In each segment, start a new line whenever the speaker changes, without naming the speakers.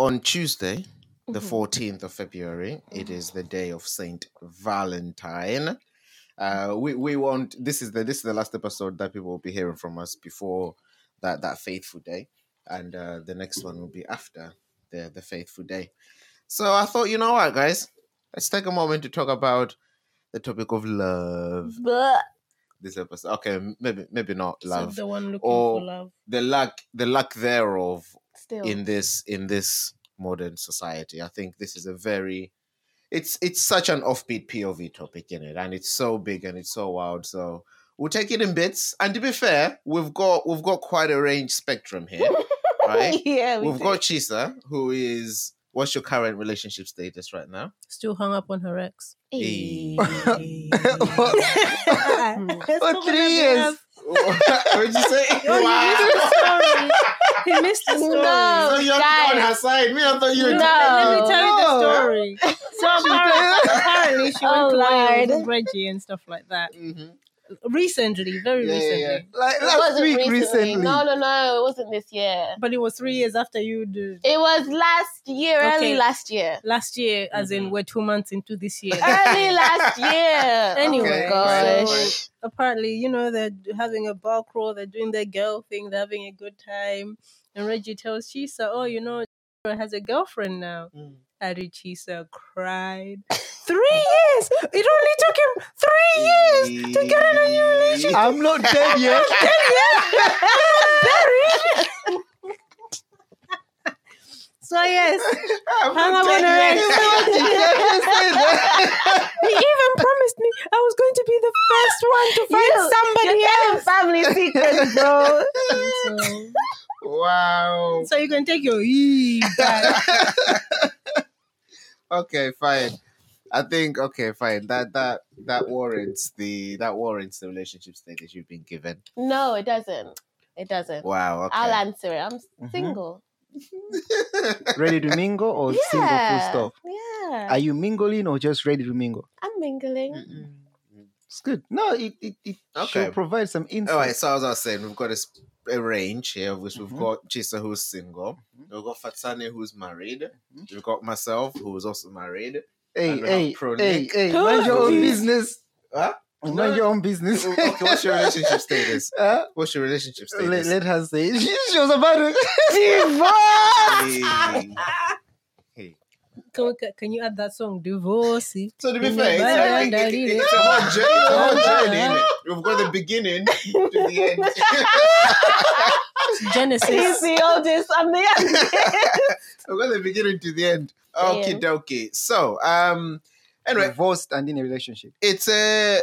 on Tuesday, the
Mhm.
14th of February, it is the day of Saint Valentine. Uh, we we want this is the this is the last episode that people will be hearing from us before that that faithful day, and uh, the next one will be after the the faithful day. So I thought, you know what, guys, let's take a moment to talk about the topic of love.
But
This episode, okay, maybe maybe not
So
love,
the one looking
Or-
for love.
the lack the lack thereof
still,
in this in this modern society. I think this is a very it's it's such an offbeat POV topic in it, and it's so big and it's so wild. So we'll take it in bits. And to be fair, we've got we've got quite a range spectrum here, right?
yeah, we
we've
do.
got Chisa, who is what's your current relationship status right now?
Still hung up on her ex.
Eh.
For three years.
what did you say?
You missed the story. He missed the story.
No.
So you're on
guys.
her side. Me, I thought you were
No.
Let me tell you the story. So apparently, apparently she went
Oh,
to Wales with Reggie and stuff like that.
Mhm.
Recently, very
Yeah, yeah,
recently.
yeah.
Like
It
last
wasn't
week,
recently.
recently.
No, no, no. It wasn't this year.
But it was three years after you did.
It was last year,
Okay.
early last year.
Last year, as in
Mhm.
we're two months into this year.
Early last year.
Anyway,
Okay,
gosh.
fine, fine.
apparently, you know, they're having a bar crawl, they're doing their girl thing, they're having a good time. And Reggie tells Chisa, oh, you know, has a girlfriend now.
Mm.
Harry Chisa cried. Three years! It only took him three years to get in a new relationship.
I'm not dead yet.
So, yes,
I'm
hung
not
up on
dead
her
yet.
ex. he even promised me I was going to be the first one to find
You-
somebody
You're
else.
family secrets, bro.
So,
Wow.
so you can take your E back.
Okay, fine. I think okay, fine. That that that warrants the that warrants the relationship status you've been given.
no, it doesn't. It doesn't.
Wow. Okay.
I'll answer it. I'm
Mhm.
single.
Ready to mingle or single full
Yeah.
stop?
Yeah.
Are you mingling or just ready to mingle?
I'm mingling.
Mm-mm.
It's good. No, it it, it
Okay.
should provide some insight.
All right. So as I was saying, we've got a, sp- a range here. Which we've
Mhm.
got Chisa who's single.
Mhm.
We've got Fatsane who's married.
Mhm.
We've got myself who's also married.
Hey,
And we
hey,
have
hey, hey, mind your own business.
Huh?
Mind your own business.
okay. What's your relationship status?
Huh?
What's your relationship
let,
status?
let her say. She, she was about to.
Hey. Hey.
Can, can you add that song, Divorcee?
So to be
In
fair, it's, like,
and
it- it- it's a whole journey. It's a whole journey. innit? We've got the beginning to the end.
Genesis.
He's the oldest. I'm the youngest.
We've got the beginning to the end. Okay,
Yeah.
dokie. So, um, anyway,
Divorced and in a relationship.
it's a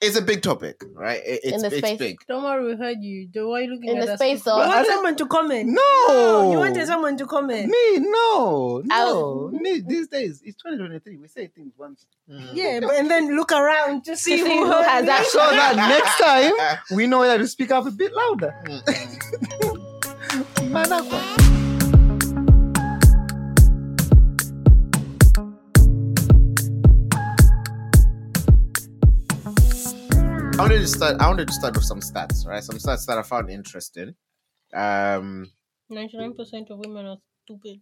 it's a big topic, right? It- it's
In the
it's
space.
big.
Don't worry, we heard you. Do- Why are you looking
In
at
the
us?
space
You
of-
want
I
someone to comment?
No.
You wanted someone to comment.
Me, no, no.
I'll-
Me, these days, it's 2023. We say things once.
Mm.
Yeah, but and then look around to see,
see
who,
who has
me.
actually-
So that next time, we know that to speak up a bit louder.
Mm.
Manakwa.
I wanted to start. I wanted to start with some stats, right? Some stats that I found interesting. Um,
99% of women are stupid.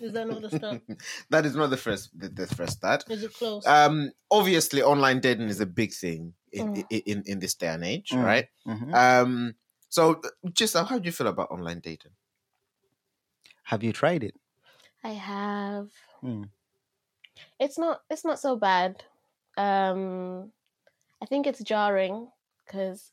Is that not the stat?
that is not the first the, the first stat.
Is it close?
Um, obviously, online dating is a big thing in
Mm.
in, in, in this day and age,
Mm.
right?
Mhm.
Um, so just how do you feel about online dating?
Have you tried it?
I have.
Hmm.
It's not. It's not so bad. Um, I think it's jarring because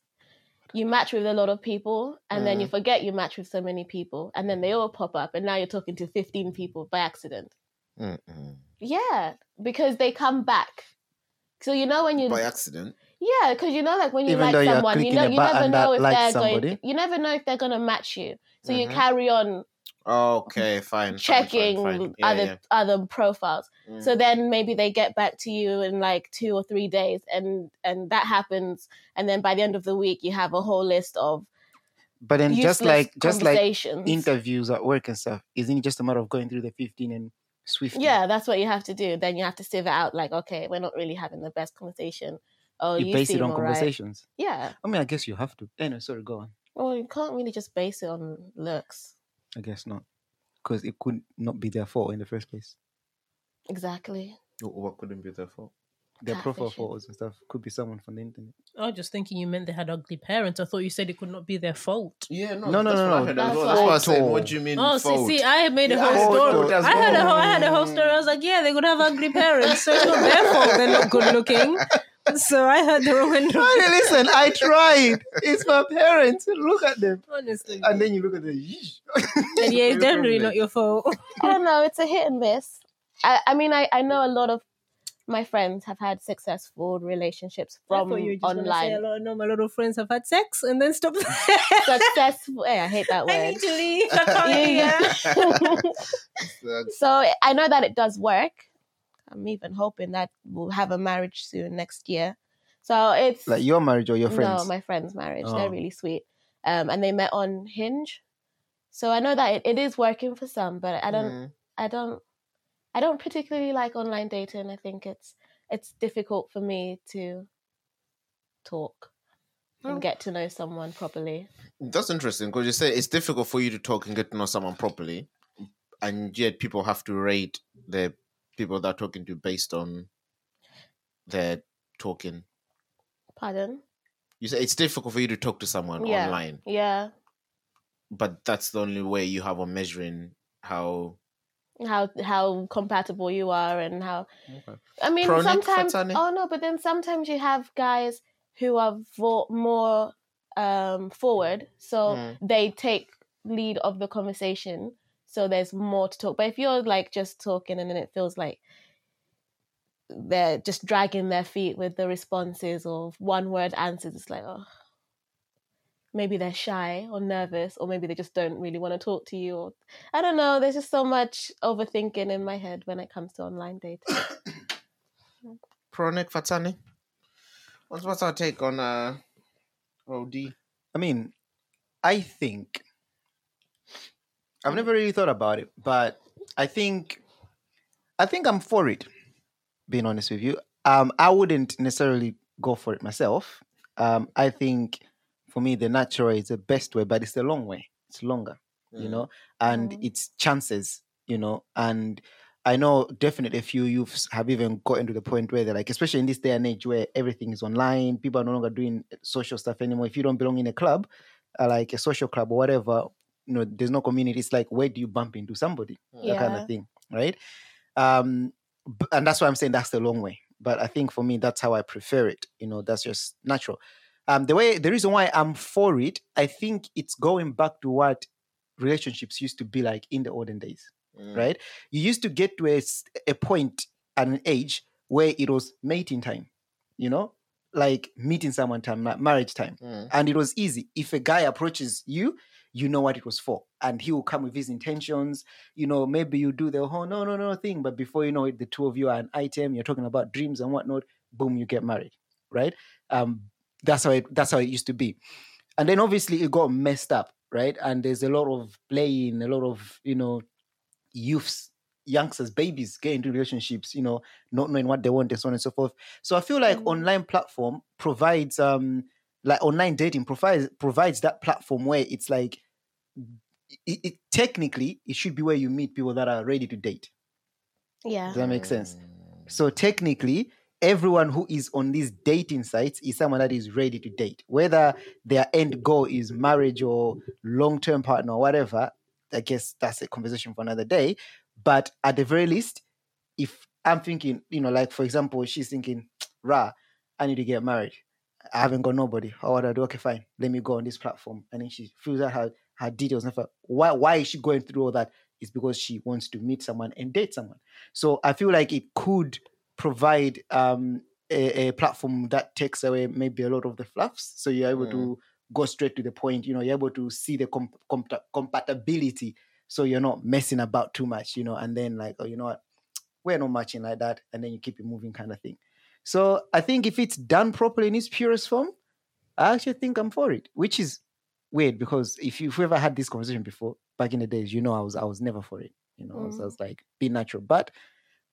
you match with a lot of people, and then you
Mm.
forget you match with so many people, and then they all pop up, and now you're talking to fifteen people by accident.
Mm-mm.
Yeah, because they come back. So you know when you
By accident.
yeah, because you know like when you
Even
like someone, you know you never know if they're
somebody.
going. You never know if they're gonna match you. So you
Mhm.
carry on
Okay, fine. fine,
checking
fine, fine. Yeah,
other
yeah.
other profiles.
Mm.
So then maybe they get back to you in like two or three days, and and that happens, and then by the end of the week you have a whole list of
But then, just like just like interviews at work and stuff, isn't it just a matter of going through the 15 and swiftly?
yeah, that's what you have to do. Then you have to sieve it out. Like, okay, we're not really having the best conversation. Oh,
you
you,
base it on conversations.
Yeah.
I mean, I guess you have to. Anyway, sorry, go on.
Well, you can't really just base it on looks.
I guess not. because it could not be their fault in the first place.
Exactly.
Wh- What couldn't be their fault?
Their profile photos and stuff could be someone from the internet.
I was just thinking you meant they had ugly parents. I thought you said it could not be their fault.
Yeah, no,
No, no,
that's
no,
what I
no,
heard
that's.
That's what I was saying.
photo.
What do you mean?
Oh, see,
fault?
see, I made a
Yeah,
whole
I
story. I had a whole, I had a whole story. I was like, yeah, they could have ugly parents, so it's not their fault they're not good looking. So I had the wrong end of
listen, I tried. It's my parents. Look at them.
Honestly.
And then you look at the yeesh.
And yeah, it's definitely not your fault.
I don't know. It's a hit and miss. I, I mean, I, I know a lot of my friends have had successful relationships
I
from
thought you were just gonna say a
online.
lot, no, my little friends have had sex and then stop.
Successful. Hey, I hate that
I
word.
need to leave. I can't
Yeah, so I know that it does work. I'm even hoping that we'll have a marriage soon next year. So it's
Like your marriage or your friends?
No, my friend's marriage.
Oh.
They're really sweet. Um, and they met on Hinge. So I know that it, it is working for some, but I don't
Mm.
I don't I don't particularly like online dating. I think it's it's difficult for me to talk
Oh.
and get to know someone properly.
That's interesting because you say it's difficult for you to talk and get to know someone properly, and yet people have to rate the people they're talking to based on their talking.
Pardon?
You say it's difficult for you to talk to someone
Yeah.
online,
Yeah.
but that's the only way you have of measuring how.
How how compatible you are and how
Okay.
I mean
Pro Nick
sometimes oh no, but then sometimes you have guys who are vo- more um forward, so
Mm.
they take lead of the conversation, so there's more to talk. But if you're like just talking and then it feels like they're just dragging their feet with the responses or one word answers, it's like oh maybe they're shy or nervous or maybe they just don't really want to talk to you or I don't know, there's just so much overthinking in my head when it comes to online dating.
Pro Nick Fatani. What's what's our take on uh, OD?
I mean, I think I've never really thought about it, but I think I think I'm for it. Being honest with you, um, I wouldn't necessarily go for it myself. Um, I think for me, the natural is the best way, but it's the long way. It's longer, you
Mm.
know, and
Mm.
it's chances, you know, and I know definitely a few youths have even gotten to the point where they're like, especially in this day and age where everything is online, people are no longer doing social stuff anymore. If you don't belong in a club, uh, like a social club or whatever, you know, there's no community. It's like, where do you bump into somebody? That kind of thing, right? Um, and that's why I'm saying that's the long way. But I think for me, that's how I prefer it. You know, that's just natural. Um, the way, the reason why I'm for it, I think it's going back to what relationships used to be like in the olden days
Mm.
right? You used to get to a point at an age where it was mating time, you know, like meeting someone time, marriage time.
Mm.
And it was easy. If a guy approaches you, you know what it was for. And he will come with his intentions. You know, maybe you do the whole no, no, no thing. But before you know it, the two of you are an item. You're talking about dreams and whatnot. Boom, you get married, right? Um, that's how it, that's how it used to be. And then obviously it got messed up, right? And there's a lot of playing, a lot of, you know, youths, youngsters, babies get into relationships, you know, not knowing what they want and so on and so forth. So I feel like
Mm.
online platform provides um like online dating provides provides that platform where it's like it, it technically it should be where you meet people that are ready to date.
Yeah.
Does that make sense?
Mm.
So technically, everyone who is on these dating sites is someone that is ready to date. Whether their end goal is marriage or long-term partner or whatever, I guess that's a conversation for another day. But at the very least, if I'm thinking, you know, like for example, she's thinking, Ra, I need to get married. I haven't got nobody. Oh, How would I do? Okay, fine. Let me go on this platform. And then she fills out her, her details. and. Why why is she going through all that? It's because she wants to meet someone and date someone. So I feel like it could provide um, a, a platform that takes away maybe a lot of the fluffs. So you're able
Mm.
to go straight to the point. You know, you're able to see the comp- compa- compatibility. So you're not messing about too much. You know, and then like, oh, you know what, we're not matching like that, and then you keep it moving, kind of thing. So I think if it's done properly in its purest form, I actually think I'm for it. Which is weird because if you've ever had this conversation before, back in the days, you know, I was I was never for it. You know, I, was, I
Mm.
was like, be natural. But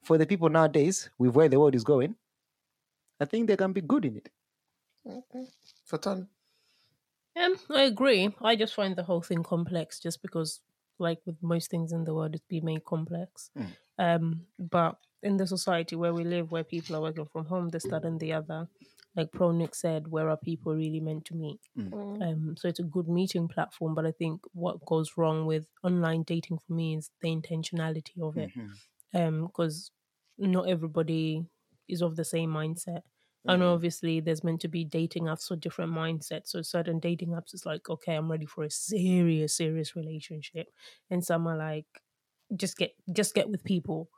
for the people nowadays, with where the world is going, I think they can be good in it.
Okay. Fatan.
Um, I agree. I just find the whole thing complex just because like with most things in the world, it's been made complex.
Mm.
Um, but in the society where we live, where people are working from home, this, that, and the other, like Pro Nick said, where are people really meant to meet?
Mm.
Um, so it's a good meeting platform. But I think what goes wrong with online dating for me is the intentionality of it.
Mhm.
Um, because not everybody is of the same mindset. I
Mm.
know obviously there's meant to be dating apps for different mindsets. So certain dating apps is like, okay, I'm ready for a serious, serious relationship. And some are like, just get just get with people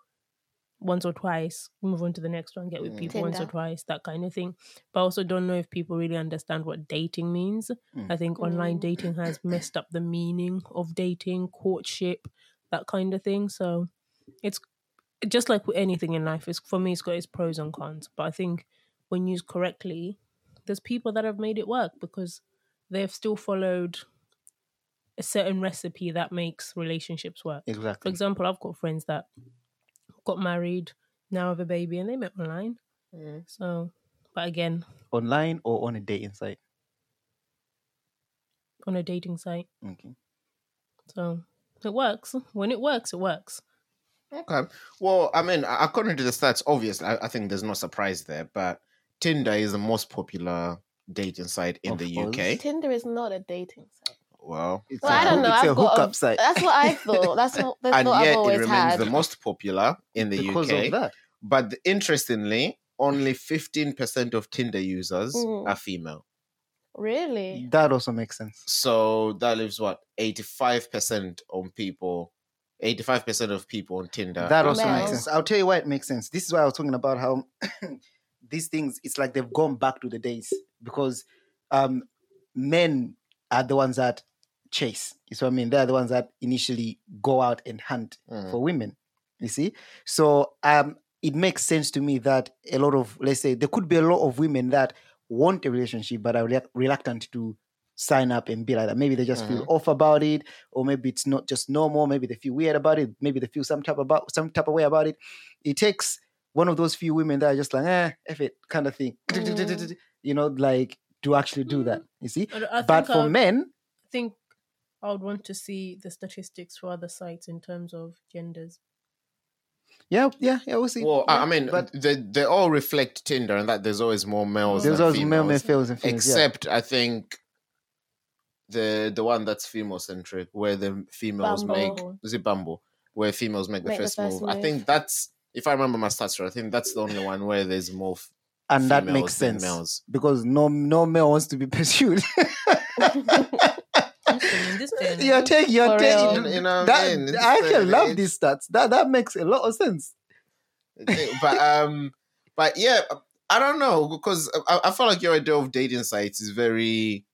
once or twice, move on to the next one, get with
Mm.
people once or twice, that kind of thing. But I also don't know if people really understand what dating means.
Mm.
I think online
Mm.
dating has messed up the meaning of dating, courtship, that kind of thing. So it's just like with anything in life, it's for me it's got its pros and cons. But I think when used correctly, there's people that have made it work because they've still followed a certain recipe that makes relationships work.
Exactly.
For example, I've got friends that got married, now have a baby, and they met online.
Mm.
So, but again,
Online or on a dating site.
on a dating site.
Okay.
So it works. When it works, it works.
Okay. Well, I mean, according to the stats, obviously, I, I think there's no surprise there, but Tinder is the most popular dating site in
Of
the
course.
UK.
Tinder is not a dating site.
Well,
It's
Well,
a
I don't know.
It's a
I've got
hookup
a,
site.
That's what I thought. That's what that's
and
what I've
yet it
always
remains
had.
the most popular in the
because
UK.
of that.
But interestingly, only 15% of Tinder users
Mm.
are female.
Really?
That also makes sense.
So that leaves what 85% on people, 85% of people on Tinder.
That also makes sense. I'll tell you why it makes sense. This is why I was talking about how these things, it's like they've gone back to the days because um, men are the ones that chase. You see what I mean? They're the ones that initially go out and hunt
Mm.
for women. You see? So um, it makes sense to me that a lot of, let's say, there could be a lot of women that want a relationship but are reluc- reluctant to sign up and be like that. Maybe they just feel off about it, or maybe it's not just normal. Maybe they feel weird about it. Maybe they feel some type about some type of way about it. It takes one of those few women that are just like, eh, if it, kind of thing.
Mm.
You know, like to actually do that. You see?
I, I
But for
I,
men, I
think I would want to see the statistics for other sites in terms of genders.
yeah, yeah, yeah, we'll see.
Well, I I mean,
but
they, they all reflect Tinder and that there's always more males
there's
than
always male, male,
females.
females, and females. yeah.
Except, I think, the the one that's female centric, where the females make
Bumble.
is it Bumble, where females make,
Make
the
the
first
first
move. I think that's if I remember my stats right. I think that's the only one where there's more. f-
and that makes sense
Males.
because no no male wants to be pursued.
in this day and
you're taking you're taking.
You know what
that,
I mean?
I actually
the-
love these stats. That that makes a lot of sense.
but um, but yeah, I don't know because I, I feel like your idea of dating sites is very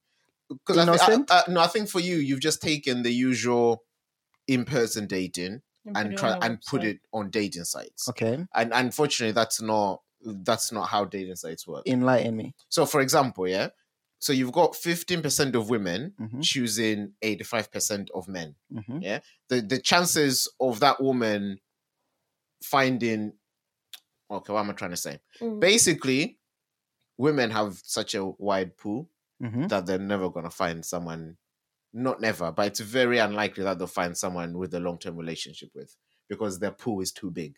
because I, I, I, no, I think for you, you've just taken the usual in-person dating
put
and try
on a
and put it on dating sites.
Okay,
And unfortunately, that's not that's not how dating sites work.
enlighten me.
So, for example, yeah, so you've got fifteen percent of women
Mhm.
choosing eighty-five percent of men.
Mhm.
Yeah, the the chances of that woman finding okay, what am I trying to say?
Mm.
Basically, women have such a wide pool
Mhm.
that they're never gonna find someone. Not never, but it's very unlikely that they'll find someone with a long-term relationship with because their pool is too big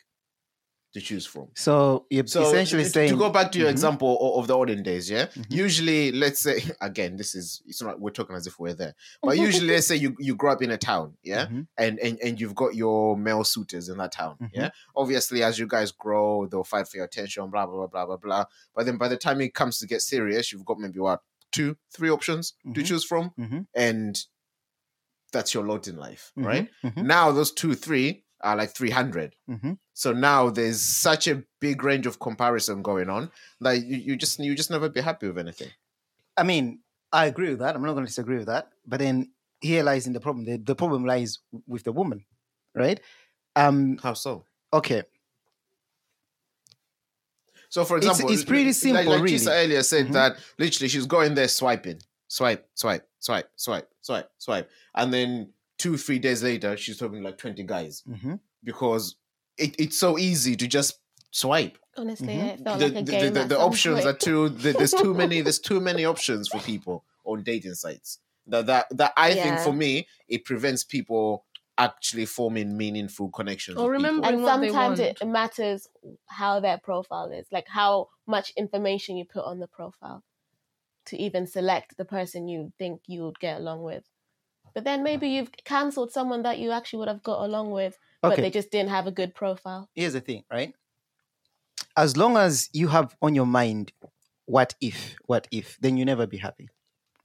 to choose from.
So you're
So
essentially
to,
saying
to go back to your
Mhm.
example of the olden days, yeah.
Mhm.
Usually, let's say again, this is it's not we're talking as if we're there, but usually, let's say you you grow up in a town, yeah,
Mhm.
and and and you've got your male suitors in that town,
Mhm.
yeah. Obviously, as you guys grow, they'll fight for your attention, blah blah blah blah blah blah. But then by the time it comes to get serious, you've got maybe what two, three options to
Mhm.
choose from,
Mhm.
and that's your lot in life,
Mhm.
right?
Mhm.
Now those two, three are like three hundred.
Mhm.
So now there's such a big range of comparison going on that you, you just you just never be happy with anything.
I mean, I agree with that. I'm not going to disagree with that. But then here lies in the problem. The, the problem lies with the woman, right? Um.
How so?
Okay.
So for example,
it's pretty
like-
simple,
Like,
really.
Chisa earlier said
Mhm.
that literally she's going there swiping, swipe, swipe, swipe, swipe, swipe, swipe, and then two three days later she's talking like twenty guys
hmm
because it, it's so easy to just swipe.
Honestly,
Mhm.
it felt
the,
like a
the-
game.
the-
at
the
some
options are too the, there's too many there's too many options for people on dating sites that that that i think for me it prevents people actually forming meaningful connections.
Or
with people.
remembering
and sometimes it matters how their profile is, like how much information you put on the profile to even select the person you think you would get along with. But then maybe mm. you've cancelled someone that you actually would have got along with, but they just didn't have a good profile.
here's the thing, right? As long as you have on your mind, what if, what if, then you never be happy,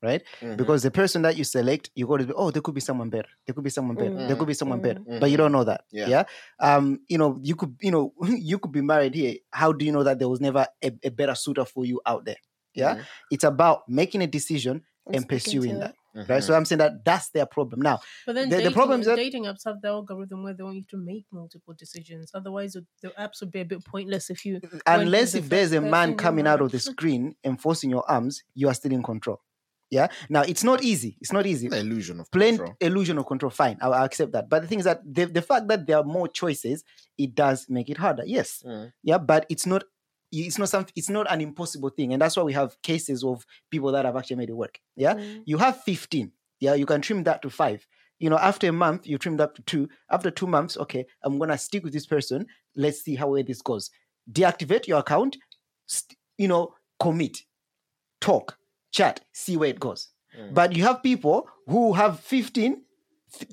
right?
Mhm.
Because the person that you select, you got to be, oh, there could be someone better. There could be someone better. There could be someone better.
Mhm.
But you don't know that.
Yeah.
Yeah. Um, you know, you could, you know, you could be married here. How do you know that there was never a, a better suitor for you out there? Yeah.
Mhm.
It's about making a decision and
sticking to
pursuing
it.
that. Right. So I'm saying that that's their problem. Now,
But then
The- the problem is that-
dating apps have the algorithm where they want you to make multiple decisions. Otherwise, the- the apps would be a bit pointless if you.
unless
the
if there's a man coming out of the
like.
screen enforcing your arms, you are still in control. Yeah. Now it's not easy. It's not easy.
the illusion of
Plain
control.
illusion of control. Fine, I'll, I'll accept that. But the thing is that the, the fact that there are more choices, it does make it harder. Yes.
Mm.
Yeah, but it's not. It's not something. It's not an impossible thing, and that's why we have cases of people that have actually made it work. Yeah,
Mm.
you have 15 yeah you can trim that to five you know after a month you trim that to two after two months okay i'm gonna stick with this person let's see how well this goes deactivate your account st- you know commit talk chat see where it goes
Mm.
but you have people who have 15 th-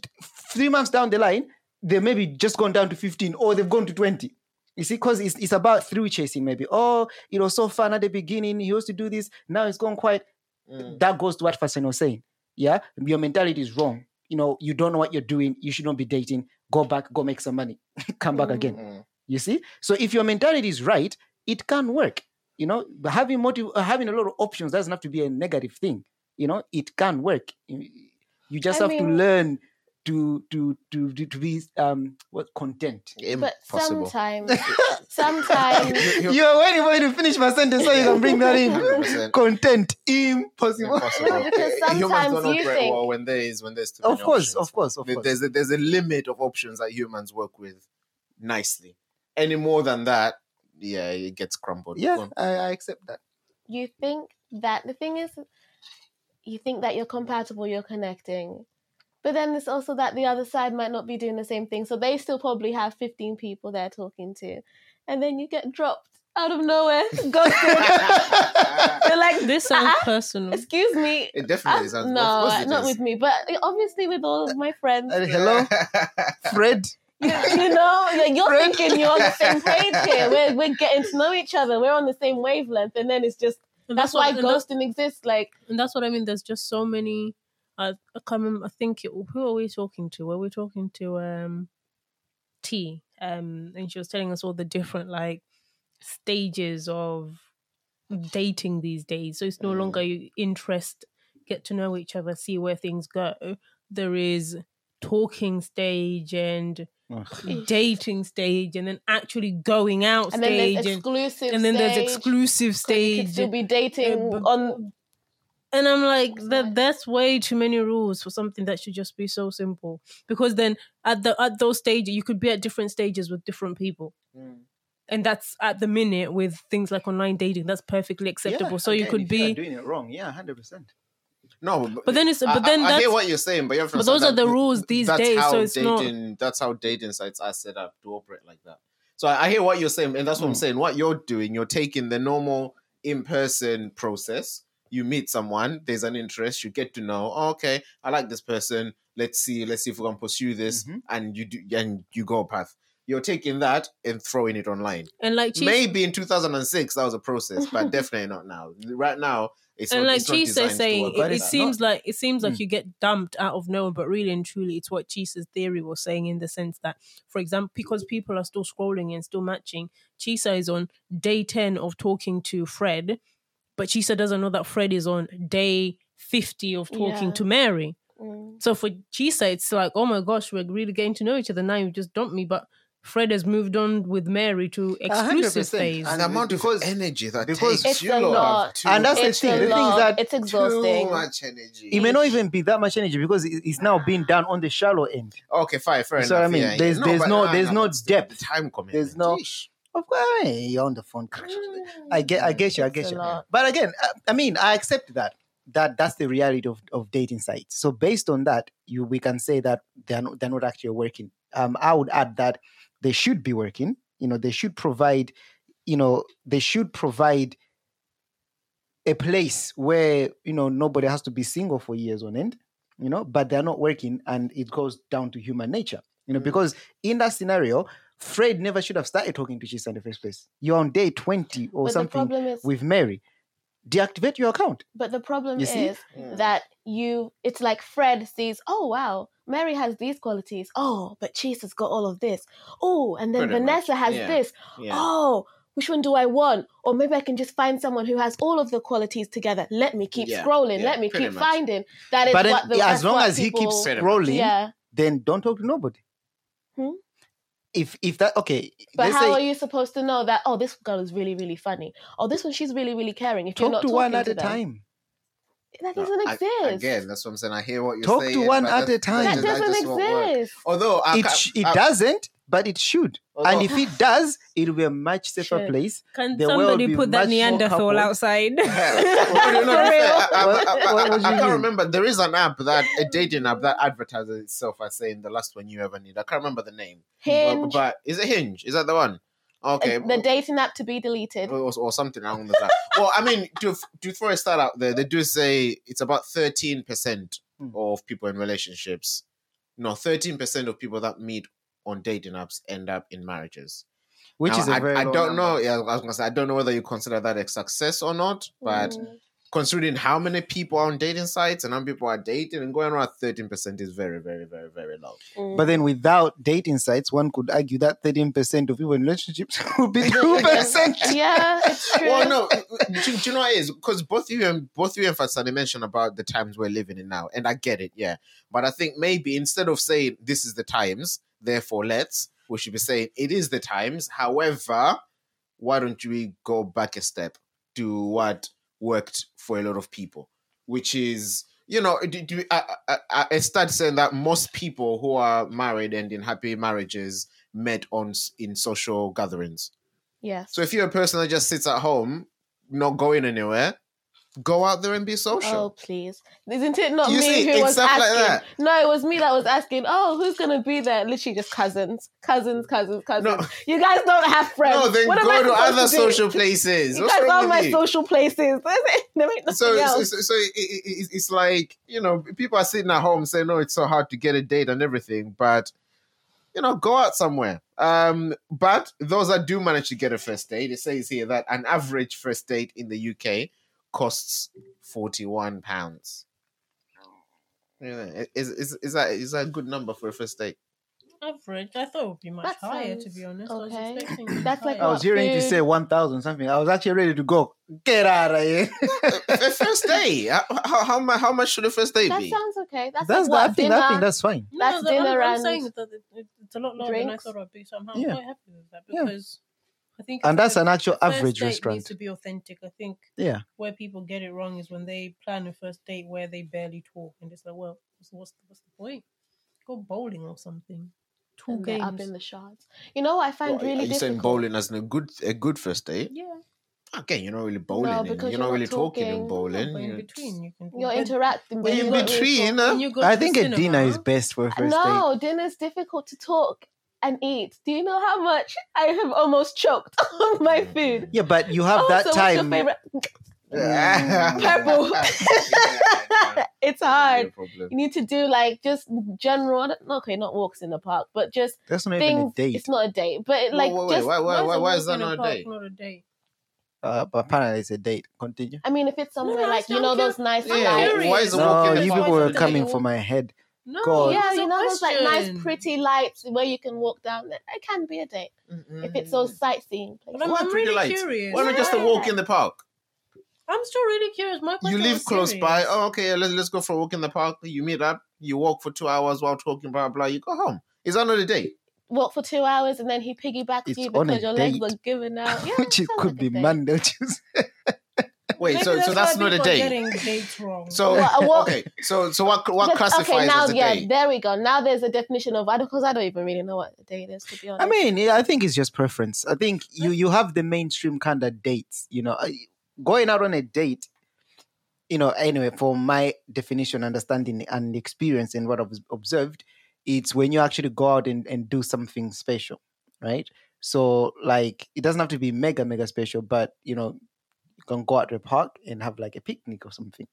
three months down the line they maybe just gone down to 15 or they've gone to 20 you see, because it's, it's about through chasing, maybe. Oh, it was so fun at the beginning. He used to do this. Now it's gone quite
Mm.
that goes to what Fasen was saying. Yeah, your mentality is wrong. You know, you don't know what you're doing. You should not be dating. Go back, go make some money, come back
Mm.
again. You see, so if your mentality is right, it can work. You know, having motive, uh, having a lot of options doesn't have to be a negative thing. You know, it can work. You you just
I
have to learn to to to to, to be um what content.
But
Impossible.
sometimes, sometimes,
You-
You are waiting for me to finish my sentence so you can bring that in.
100%.
Content impossible.
Impossible.
because
Humans
sometimes
don't
you think-
well when there is when there's too
Of course,
options.
of course, of course.
There's a, there's a limit of options that humans work with nicely. Any more than that, yeah, it gets crumbled.
Yeah. I, I accept that.
you think that the thing is, you think that you're compatible, you're connecting. But then it's also that the other side might not be doing the same thing. So they still probably have 15 people they're talking to. And then you get dropped out of nowhere, ghosted. You're like,
This sounds
"Ah,
personal.
excuse me.
It definitely
Ah,
sounds.
no,
of course it
not
is.
with me, but obviously with all of my friends.
Uh, hello, Fred.
You, you know, like, you're
Friend.
thinking you're on the same page here. We're, we're getting to know each other. We're on the same wavelength. And then it's just,
And
that's,
what-
why
and that's-
ghosting exists. Like,
and that's what I mean. There's just so many. I, I can't remember. I think it, who are we talking to? Were we talking to um, T? Um, and she was telling us all the different like stages of dating these days. So it's no
Mm.
longer you interest, get to know each other, see where things go. There is talking stage and dating stage, and then actually going out
and then
stage,
there's
and,
exclusive
and then there's exclusive
stage, You
stage.
can still be dating
Uh, but-
on.
And I'm like, that
that?
that's way too many rules for something that should just be so simple. Because then at the at those stages, you could be at different stages with different people,
Mm.
and that's at the minute with things like online dating. That's perfectly acceptable. so you
again,
could
if you are
be,
doing it wrong. Yeah, hundred percent.
No,
but then it's
I-
but then
I, I hear what you're saying, but you have to
but those are the rules these days, so it's not-
That's how dating sites are set up to operate like that. So I, I hear what you're saying, and that's what I'm
Mm.
saying. What you're doing, you're taking the normal in-person process. You meet someone, there's an interest, you get to know. Oh, okay, I like this person. Let's see, let's see if we can pursue this,
Mhm.
and you do, and you go a path. You're taking that and throwing it online.
and like
Maybe in 2006 that was a process, but definitely not now. Right now, it's
and
not,
like
it's
Chisa is saying, it, it
that.
seems like it seems like
Mm.
you get dumped out of nowhere, but really and truly, it's what Chisa's theory was saying in the sense that, for example, because people are still scrolling and still matching, Chisa is on day ten of talking to Fred, but Chisa doesn't know that Fred is on day fifty of talking
Yeah.
to Mary.
Mm.
So for Chisa, it's like, oh my gosh, we're really getting to know each other now. You just dumped me, but Fred has moved on with Mary to exclusive
100%.
phase.
and the
And
amount
because-
of energy that
because-
takes
It's
you
a
lot
lot.
have too
And that's the thing, the thing is that
it's exhausting.
Too much energy.
It may not even be that much energy because it's now being done on the shallow end.
Okay, fine, fair
You
enough.
see what I mean?
yeah, yeah.
There's- there's
but-
no- there's
nah,
no
but still,
depth.
The time commitment.
There's no-
Yeesh.
Of course, hey, you're on the phone. I get, I get you, I get
a
you. But again, I, I mean, I accept that. that that's the reality of, of dating sites. So based on that, you we can say that they're not, they're not actually working. Um, I would add that they should be working. You know, they should provide. You know, they should provide a place where you know nobody has to be single for years on end. You know, but they're not working, and it goes down to human nature. You know,
Mm.
because in that scenario, Fred never should have started talking to Chisa in the first place. You're on day twenty or
but
something
is,
with Mary. Deactivate your account.
but the problem
You
is
Yeah.
that you. It's like Fred sees, oh wow, Mary has these qualities. Oh, but Chase has got all of this. Oh, and then
Pretty much,
Vanessa has
yeah.
this.
Yeah.
Oh, which one do I want? Or maybe I can just find someone who has all of the qualities together. Let me keep
Yeah,
scrolling.
yeah,
Let me
pretty
keep
much.
finding. That is
But then,
what the
yeah, as long
what
as he keeps
people-
Pretty much.
scrolling,
Yeah,
then don't talk to nobody.
Hmm?
If if that okay,
but how
say
are you supposed to know that? Oh, this girl is really, really funny. Or this one, she's really, really caring. If you're
talk
not
to one at a time.
That doesn't
I-
exist.
Again, that's what I'm saying. I hear what you're
Talk to one at a time.
that doesn't
just
exist.
Although I
It
ca-
sh- it
I-
doesn't, but it should. And if it does, it will be a much safer
Should.
place.
Can
The
somebody put that Neanderthal outside?
Well, no, no, no,
For real?
I, I, I, I, I, I can't remember. There is an app that a dating app that advertises itself as saying the last one you ever need. I can't remember the name. But,
Hinge,
but is it Hinge? Is that the one? Okay.
the dating app to be deleted.
or, or something along those lines. well, I mean, to to throw a start out there, they do say it's about thirteen percent
Hmm.
of people in relationships. No, thirteen percent of people that meet on dating apps end up in marriages.
Which
Now,
is a
I,
very
I don't know. Yeah, I was gonna say I don't know whether you consider that a success or not, but
Mm.
Considering how many people are on dating sites and how many people are dating and going around, thirteen percent is very, very, very, very low.
Mm.
But then without dating sites, one could argue that 13% of people in relationships would be 2%.
yeah, it's true.
Well, no, do, do you know what it is? Because both you and both you and Fasani mentioned about the times we're living in now, and I get it, yeah. But I think maybe instead of saying this is the times, therefore let's, we should be saying it is the times. However, why don't we go back a step to what worked for a lot of people, which is you know, I, I, I I start saying that most people who are married and in happy marriages met on in social gatherings.
yes.
So if you're a person that just sits at home, not going anywhere, go out there and be social.
Oh please! Isn't it not
You
me
see,
who was
like
asking?
that.
no, it was me that was asking. Oh, who's gonna be there? Literally just cousins, cousins, cousins, cousins.
No.
You guys don't have friends.
No, then
What
go to other
do?
social places.
You
What's
guys are my
you?
social places.
so, so, so, so it, it, it- it's like you know, people are sitting at home saying, "No, it's so hard to get a date and everything," but you know, go out somewhere. Um, but those that do manage to get a first date, it says here that an average first date in the UK costs forty-one pounds. Yeah, is, is is that is that a good number for a first date?
Average. I thought it would be much
That
higher, to be honest.
okay.
I was expecting it to be
That's like.
I was
What,
hearing you say 1,000 something. I was actually ready to go. Get out of here.
a first day. How, how, how, how much should a first date
that
be?
That sounds okay. That's,
That's,
like what
I, think,
dinner.
I think that's fine.
No,
That's
the- I'm-
dinner
I'm,
and
saying that it, it, it's a lot lower than I thought it'd be, so I'm
Yeah.
quite happy with that
Yeah.
Because I think
And that's an actual
the first
average
date
restaurant.
needs to be authentic. I think
Yeah.
where people get it wrong is when they plan a first date where they barely talk and it's like, well, what's the, what's the point? Go bowling or something. Two
and they're
games.
up in the shots. You know what I find
What,
really
are you
difficult?
saying bowling as a good a good first date?
yeah,
Again, you're not really bowling. in-
because
you're,
you're
not
not
really talking, in bowling.
but in
You're-
between you can.
You're interacting, but
When
you're
in
not really
between,
talking.
you go
I think a dinner is best for a uh, first
no, dinner's difficult to talk and eat. Do you know how much I have almost choked on my food?
Yeah, but you have
Oh,
that
so what's your
time.
favorite?
Mm.
Purple. It's hard. You need to do like just general. Okay, not walks in the park, but just
That's not even a
things.
date.
It's not a date, but it, like
wait, wait,
just.
why, why, why, why is that
in a
not a
park
date?
Not a date.
Uh, but apparently it's a date. Continue.
I mean, if it's somewhere
No,
like you know
cute.
those nice
Yeah,
lights.
why is a
No,
walk in
No, you people were coming for my head.
No,
God.
Yeah, you know those like nice pretty lights where you can walk down. There. It can be a date if it's those mm-hmm. sightseeing
But
places.
I'm, I'm really
lights?
curious.
Why not just a walk in the park?
I'm still really curious. My
You live close
serious.
by. Oh, okay, let's let's go for a walk in the park. You meet up. You walk for two hours while talking, blah blah. You go home. Is that not a date?
Walk for two hours and then he piggybacks
It's
you because your legs
date.
are giving out. Yeah,
Which it could
like
be
a.
Monday Tuesday.
Wait,
Maybe
so so that's not a date.
Getting dates wrong.
So
Well, uh, what-
okay, so so what what
But-
classifies
okay, now
as a
yeah,
date?
there we go. Now there's a definition of I don't because I don't even really know what a date is to be honest.
I mean, yeah, I think it's just preference. I think you you have the mainstream kind of dates. You know, going out on a date. you know, anyway, for my definition, understanding, and experience, and what I've observed, it's when you actually go out and, and do something special, right? So, like, it doesn't have to be mega, mega special, but you know, you can go out to a park and have like a picnic or something,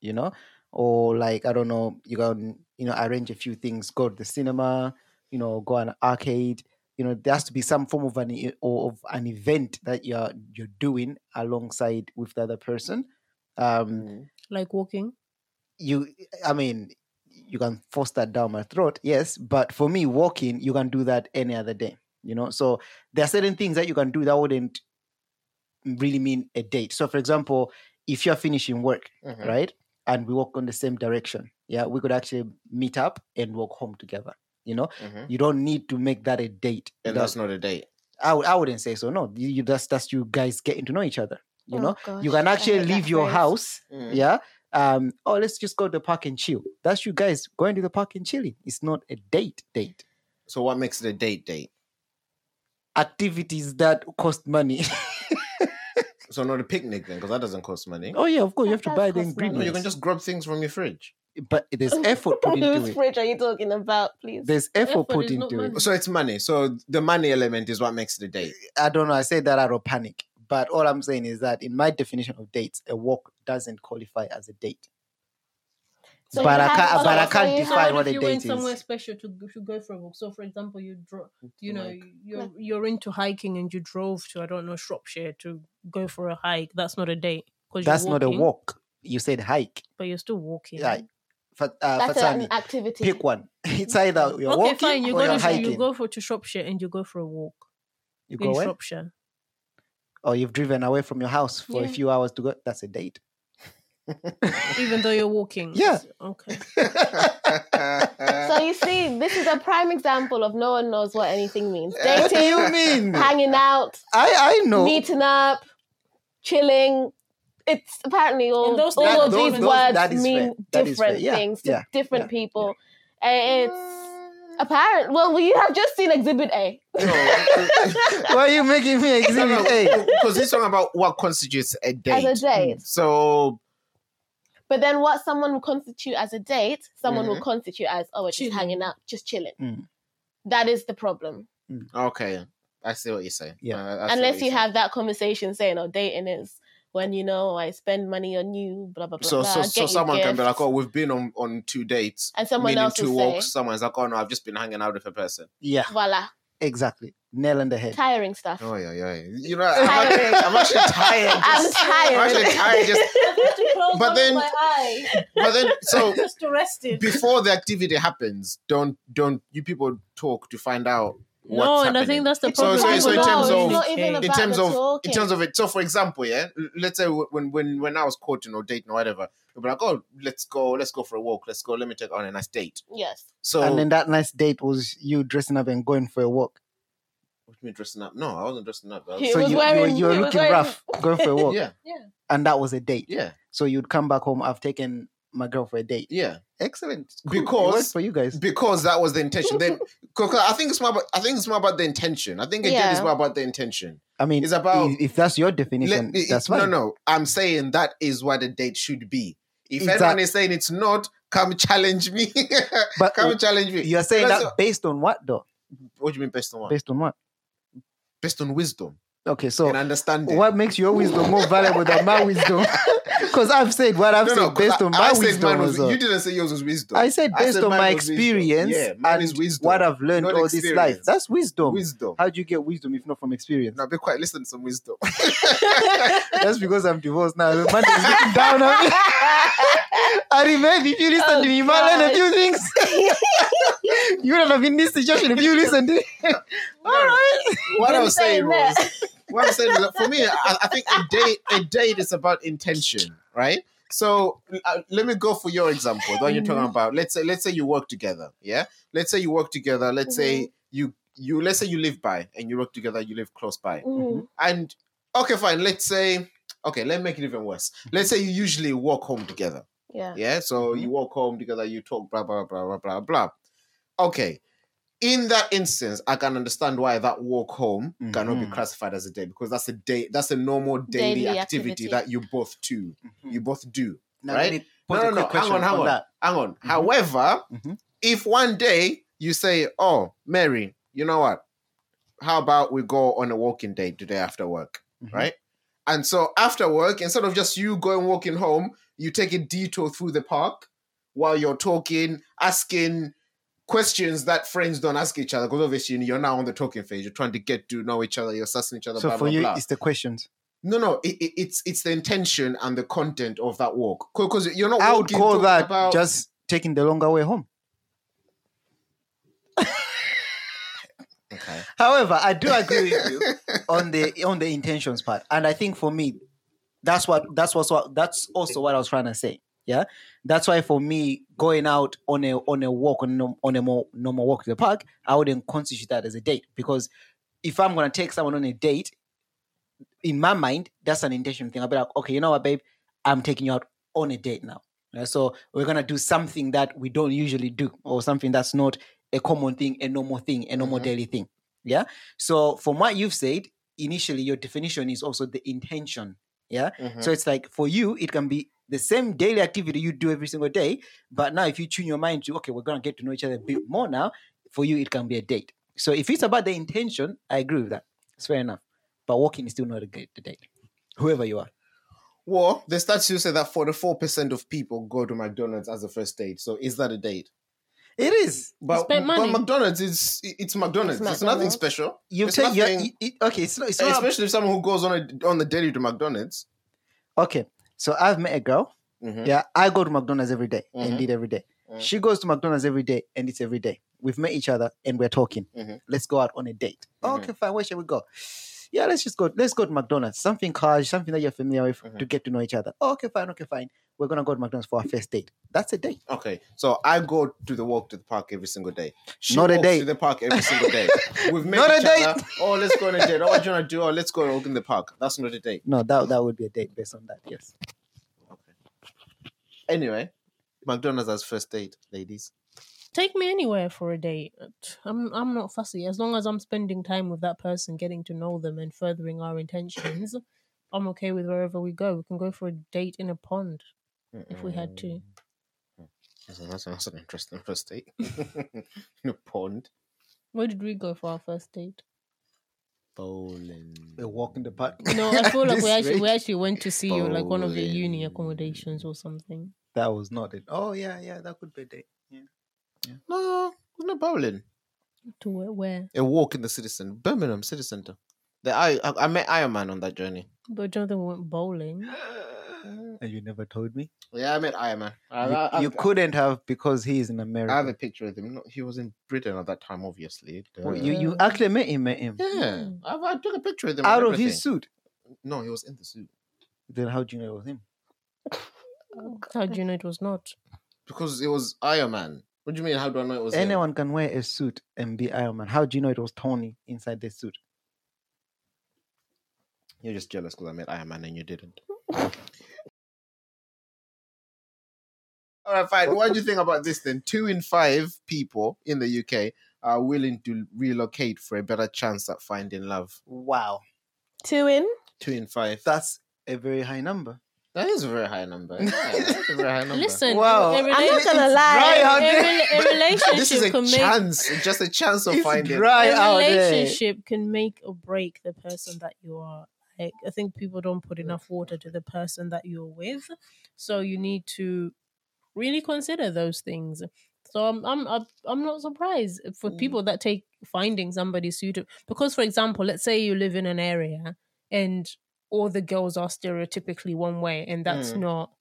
you know, or like I don't know, you can you know arrange a few things, go to the cinema, you know, go on an arcade. You know, there has to be some form of an or of an event that you're you're doing alongside with the other person. Um,
Mm.
Like walking.
you i mean you can force that down my throat yes but for me walking you can do that any other day you know so there are certain things that you can do that wouldn't really mean a date so for example if you're finishing work
Mhm.
right and we walk on the same direction yeah we could actually meet up and walk home together you know
Mhm.
you don't need to make that a date
And
That-
that's not a date.
I, would, I wouldn't say so no you, you that's that's you guys getting to know each other you know
Oh,
you can actually leave your
phrase.
house
Mm.
yeah um oh let's just go to the park and chill that's you guys going to the park and chilling it's not a date date
So what makes it a date date?
activities that cost money
So not a picnic then, because that doesn't cost money.
oh yeah of course you have to buy
does
the
cost money.
No, you can just grab things from your fridge.
but there's effort put into
Whose
it
fridge are you talking about, please?
there's effort
Effort
put
is not
into it.
So it's money. So the money element is what makes the a date.
i don't know i say that out of panic but all i'm saying is that in my definition of dates a walk doesn't qualify as a date
So
but I can't- but I can't
you
define
have-
So
what
if you went somewhere special to go- to go for a walk. So, for example, you draw, you know,
Like-
you're you're into hiking and you drove to I don't know Shropshire to go for a hike. That's not a date because
that's not a walk you said hike
but you're still walking.
yeah Fa- uh,
That's
Fatsani,
an activity.
pick one it's either you're
okay,
walking
fine. You
or
go
you're
to
hiking
you go for to Shropshire and you go for a walk
you
in
go where?
Shropshire.
or you've driven away from your house for a few hours to go that's a date
even though you're walking.
Yeah.
Okay.
So you see, this is a prime example of no one knows what anything means.
what do you
Dating,
mean
hanging out,
I I know
meeting up, chilling. It's apparently all,
And those-
all
that-
of
those-
these
those-
words mean
fair. That is fair.
different
Yeah,
things to
yeah,
different
yeah,
people. And it's apparent. Well, we have just seen Exhibit A.
why are you making me exhibit A
Because he's talking about what constitutes a date.
As a date.
So
But then what someone will constitute as a date, someone will
Mhm.
constitute as, oh, we're just
Chilling.
hanging out, just chilling.
Mm.
That is the problem.
okay, I see what you're saying.
Yeah.
Uh, I
Unless you
you're
have that conversation saying, oh, dating is when, you know, I spend money on you, blah, blah, blah.
So,
blah,
so,
get
so
you
someone can be like, "Oh, we've been on on two dates,
and someone else
two
will
walks."
say,
Someone's like, "Oh no, I've just been hanging out with a person."
yeah
voila,
exactly nail on the head
tiring stuff.
Oh yeah, yeah. You know, I'm,
Tiring.
actually, I'm actually tired.
I'm tired.
I'm actually tired. Just, But then- but then, so
just to rest it.
before the activity happens, don't don't you people talk to find out what's
no, and I think that's the
It's
So- so- so in terms
all
of-
it's not even
UK.
in terms
the
of in terms of it. So, for example, yeah, let's say when when when I was courting or dating or whatever, they'll be like, "Oh, let's go, let's go for a walk. Let's go. Let me take on a nice date."
yes.
So,
and then that nice date was you dressing up and going for a walk
what do you mean dressing up? No, I wasn't dressing up. Was-
so
was
you, you, were, you were looking
wearing-
rough going for a walk
yeah, Yeah.
and that was a date
yeah,
so you'd come back home i've taken my girl for a date
yeah.
excellent Cool.
Because-
worked for you guys
because that was the intention. Then, 'cause I think it's more. About, I think it's more about the intention. I think a date is more about the intention.
i mean
It's about-
if, if that's your definition
Let-
that's
no, no. I'm saying that is what a date should be. If
Exact-
anyone is saying it's not, come challenge me.
but
come challenge me.
you're saying that based on what though
What do you mean based on what?
based on what
Based on wisdom
okay so
and understanding.
what makes your wisdom more valuable than my wisdom because i've said what i've
No,
said
no, 'cause
based
I-
on
I
my
said
wisdom
was- You didn't say yours was wisdom.
I said
I
based
said
on my experience
Yeah,
and
is wisdom.
what I've learned
Not
all this life. That's wisdom.
Wisdom.
How do you get wisdom if not from experience?
Now be quiet. Listen to some wisdom.
That's because I'm divorced now. The man is looking down on me. I remember if you listen
Oh,
to me, you might learn a few things. you would have been in this situation if you listened to me. All right.
what I was saying was, what I was saying is that for me, I, I think a date, a date is about intention, right? So uh, let me go for your example, the one you're
Mm-hmm.
talking about. Let's say, let's say you work together, yeah. Let's say you work together. Let's
Mm-hmm.
say you you let's say you live by and you work together. You live close by,
Mhm.
and okay, fine. Let's say okay, let me make it even worse. Let's say you usually walk home together.
Yeah.
Yeah. So you walk home together, you talk, blah, blah, blah, blah, blah, blah. Okay. In that instance, I can understand why that walk home cannot be
Mhm.
classified as a date because that's a day, that's a normal daily,
Daily
activity,
activity.
that you both do. You both do.
Now,
right?
let
No, no, no. Hang on, hang on,
that.
hang on.
Mhm.
However,
Mhm.
if one day you say, "Oh, Mary, you know what? How about we go on a walking date today after work?"
Mhm.
Right? And so after work, instead of just you going walking home, you take a detour through the park while you're talking, asking questions that friends don't ask each other. Because obviously you're now on the talking phase. You're trying to get to know each other. You're sussing each other.
So
blah,
for
blah,
you,
blah.
it's the questions.
No, no, it, it, it's it's the intention and the content of that walk. Because you're not.
I would call that
about,
just taking the longer way home.
Okay.
However, I do agree with you on the on the intentions part, and I think for me, that's what that's what that's also what I was trying to say. Yeah, that's why for me, going out on a on a walk on a, on a more normal walk to the park, I wouldn't constitute that as a date because if I'm gonna take someone on a date, in my mind, that's an intention thing. I'll be like, okay, you know what, babe, I'm taking you out on a date now. Yeah, so we're gonna do something that we don't usually do, or something that's not a common thing, a normal thing, a normal
Mhm.
daily thing. Yeah. So from what you've said, initially your definition is also the intention. Yeah.
Mhm.
So it's like for you, it can be the same daily activity you do every single day. But now if you tune your mind to okay, we're gonna get to know each other a bit more now, for you it can be a date. So if it's about the intention, I agree with that. It's fair enough. But walking is still not a good date. Whoever you are.
Well, the stats say that 44% of people go to McDonald's as a first date. So is that a date?
It is.
But,
spent
but. McDonald's is it's McDonald's. It's,
It's
nothing special.
You've
It's
taken
nothing-
it, it- okay, it's not it's not
Especially if someone who goes on a on the daily to McDonald's.
okay. So I've met a girl.
Mhm.
Yeah, I go to McDonald's every day,
Mhm.
indeed every day.
Mhm.
She goes to McDonald's every day, and it's every day. We've met each other and we're talking.
Mhm.
Let's go out on a date.
Mhm.
Okay, fine. Where shall we go? Yeah, let's just go. Let's go to McDonald's. Something casual, something that you're familiar with
Mhm.
to get to know each other. okay, fine. Okay, fine. We're gonna go to McDonald's for our first date. That's a date.
Okay, so I go to the walk to the park every single day. She
Not a date.
To the park every single day. We've met
Not a
each
date.
other. Oh, let's go on a date. Oh, what do you want to do? Oh, let's go walk in the park. That's not a date.
No, that that would be a date based on that. Yes.
Anyway, McDonald's as first date, ladies.
Take me anywhere for a date. I'm I'm not fussy as long as I'm spending time with that person, getting to know them, and furthering our intentions. I'm okay with wherever we go. We can go for a date in a pond if we had to. Mm.
That's, that's, that's an interesting first date. in a pond.
Where did we go for our first date?
Bowling.
A walk in the park.
No, I feel like we actually we actually went to see you like one of your uni accommodations or something.
That was not it. Oh yeah, yeah, that could be a date. Yeah.
No, no bowling.
To where? where?
A walk in the city centre. Birmingham City Centre. The I, I I met Iron Man on that journey.
But Jonathan went bowling.
And you never told me.
Yeah, I met Iron Man. I,
You,
I, I,
you couldn't have because he is in America.
I have a picture of him. He was in Britain at that time, obviously.
Well,
Duh.
you you actually met him, met him
yeah,
Mm.
I, I took a picture of him.
out of his suit.
No, he was in the suit
Then how do you know it was him?
How do you know it was not?
because it was Iron Man. What do you mean? How do I know it was him?
Anyone can wear a suit and be Iron Man. How do you know it was Tony inside the suit?
You're just jealous because I met Iron Man and you didn't. All right, fine. What do you think about this then? Two in five people in the UK are willing to relocate for a better chance at finding love.
Wow,
Two in.
Two in five.
that's a very high number.
that is a very high number. Yeah, that's a very high number.
Listen,
Wow.
a, a,
I'm not gonna lie.
dry out
a,
there.
a relationship
this is a
can make
chance, just a chance of finding.
dry
a
out there.
relationship can make or break the person that you are. Like, I think people don't put enough water to the person that you're with, so you need to really consider those things. So I'm I'm I'm- not surprised for
Mm.
people that take finding somebody suitable because, for example, let's say you live in an area and all the girls are stereotypically one way, and that's
Mm.
not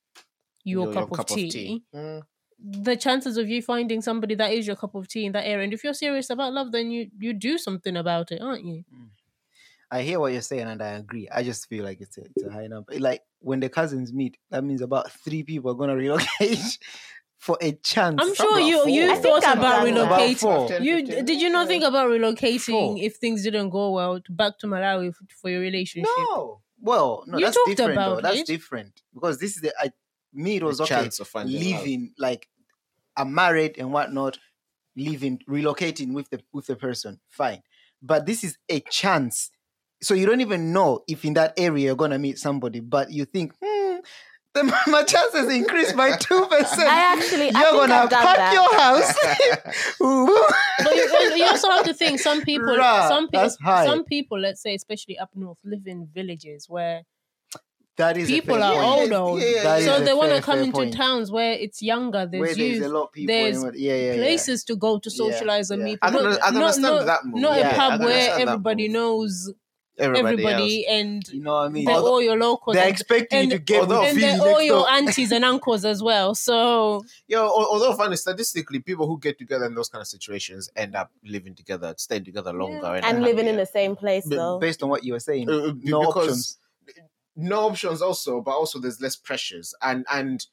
your, cup, of tea
Mm.
the chances of you finding somebody that is your cup of tea in that area and if you're serious about love then you you do something about it aren't you
I hear what you're saying and I agree. I just feel like it's a, it's a high number. Like when the cousins meet, that means about three people are gonna relocate for a chance.
i'm sure you
four.
you
I
thought about
done.
About
relocating you did you not think about relocating
Four.
if things didn't go well to- back to malawi f- for your relationship
No. Well, no,
You
that's
talked
different though.
about
That's
it.
different. Because this is the I me it
A
was okay.
chance of finding love.
living like I'm married and whatnot, living relocating with the with the person, fine. But this is a chance. So you don't even know if in that area you're gonna meet somebody, but you think, hmm, then my chances increase by two percent.
I actually,
You're
think
gonna pack
that.
your house.
But you, you- also have to think some people, some people, some people, let's say, especially up north, live in villages where
that is
people are
point.
old,
yeah, yeah,
so they want to come into
point.
towns where it's younger. There's
Where there's
youth.
a lot of people.
there's places to go to socialize and meet.
I
Not-
I can
not-
understand
not-
that move.
Not a
I
pub where everybody knows
Everybody,
everybody
else.
and
You know what I mean?
they're
Although
all your locals.
They're
and-
expecting you to get
although-
and they're all your
door.
aunties and uncles as well. So
Yo, al- although funny, statistically, people who get together in those kind of situations end up living together, staying together longer, and,
and
are
living in the same place
But
though.
Based on what you were saying,
Uh, uh,
no
because
options.
No options, also, but also there's less pressures, and and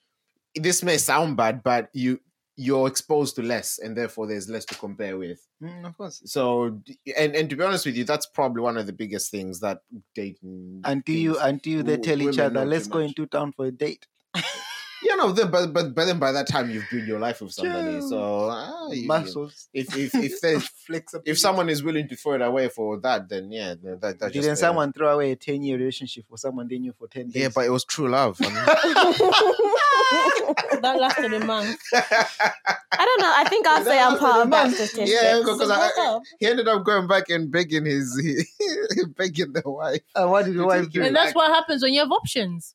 this may sound bad, but you you're exposed to less, and therefore there's less to compare with.
Mm, of course.
So, and and to be honest with you, that's probably one of the biggest things that dating.
Until you, until they tell each other, "Let's go into town for a date."
you know, then, but but but then by that time you've built your life with somebody.
True.
So ah, you- you-
Muscles.
if if if there's
flexibility.
if someone is willing to throw it away for that, then yeah, then that that's
Didn't
just
someone throw away a ten-year relationship for someone they knew for ten days?
Yeah, but it was true love. I mean,
that lasted a month.
I don't know. I think I'll say I'm part of that statistic.
yeah,
So
because I, he ended up going back and begging his begging the wife.
and what did the wife do?
And that's
Like-
what happens when you have options.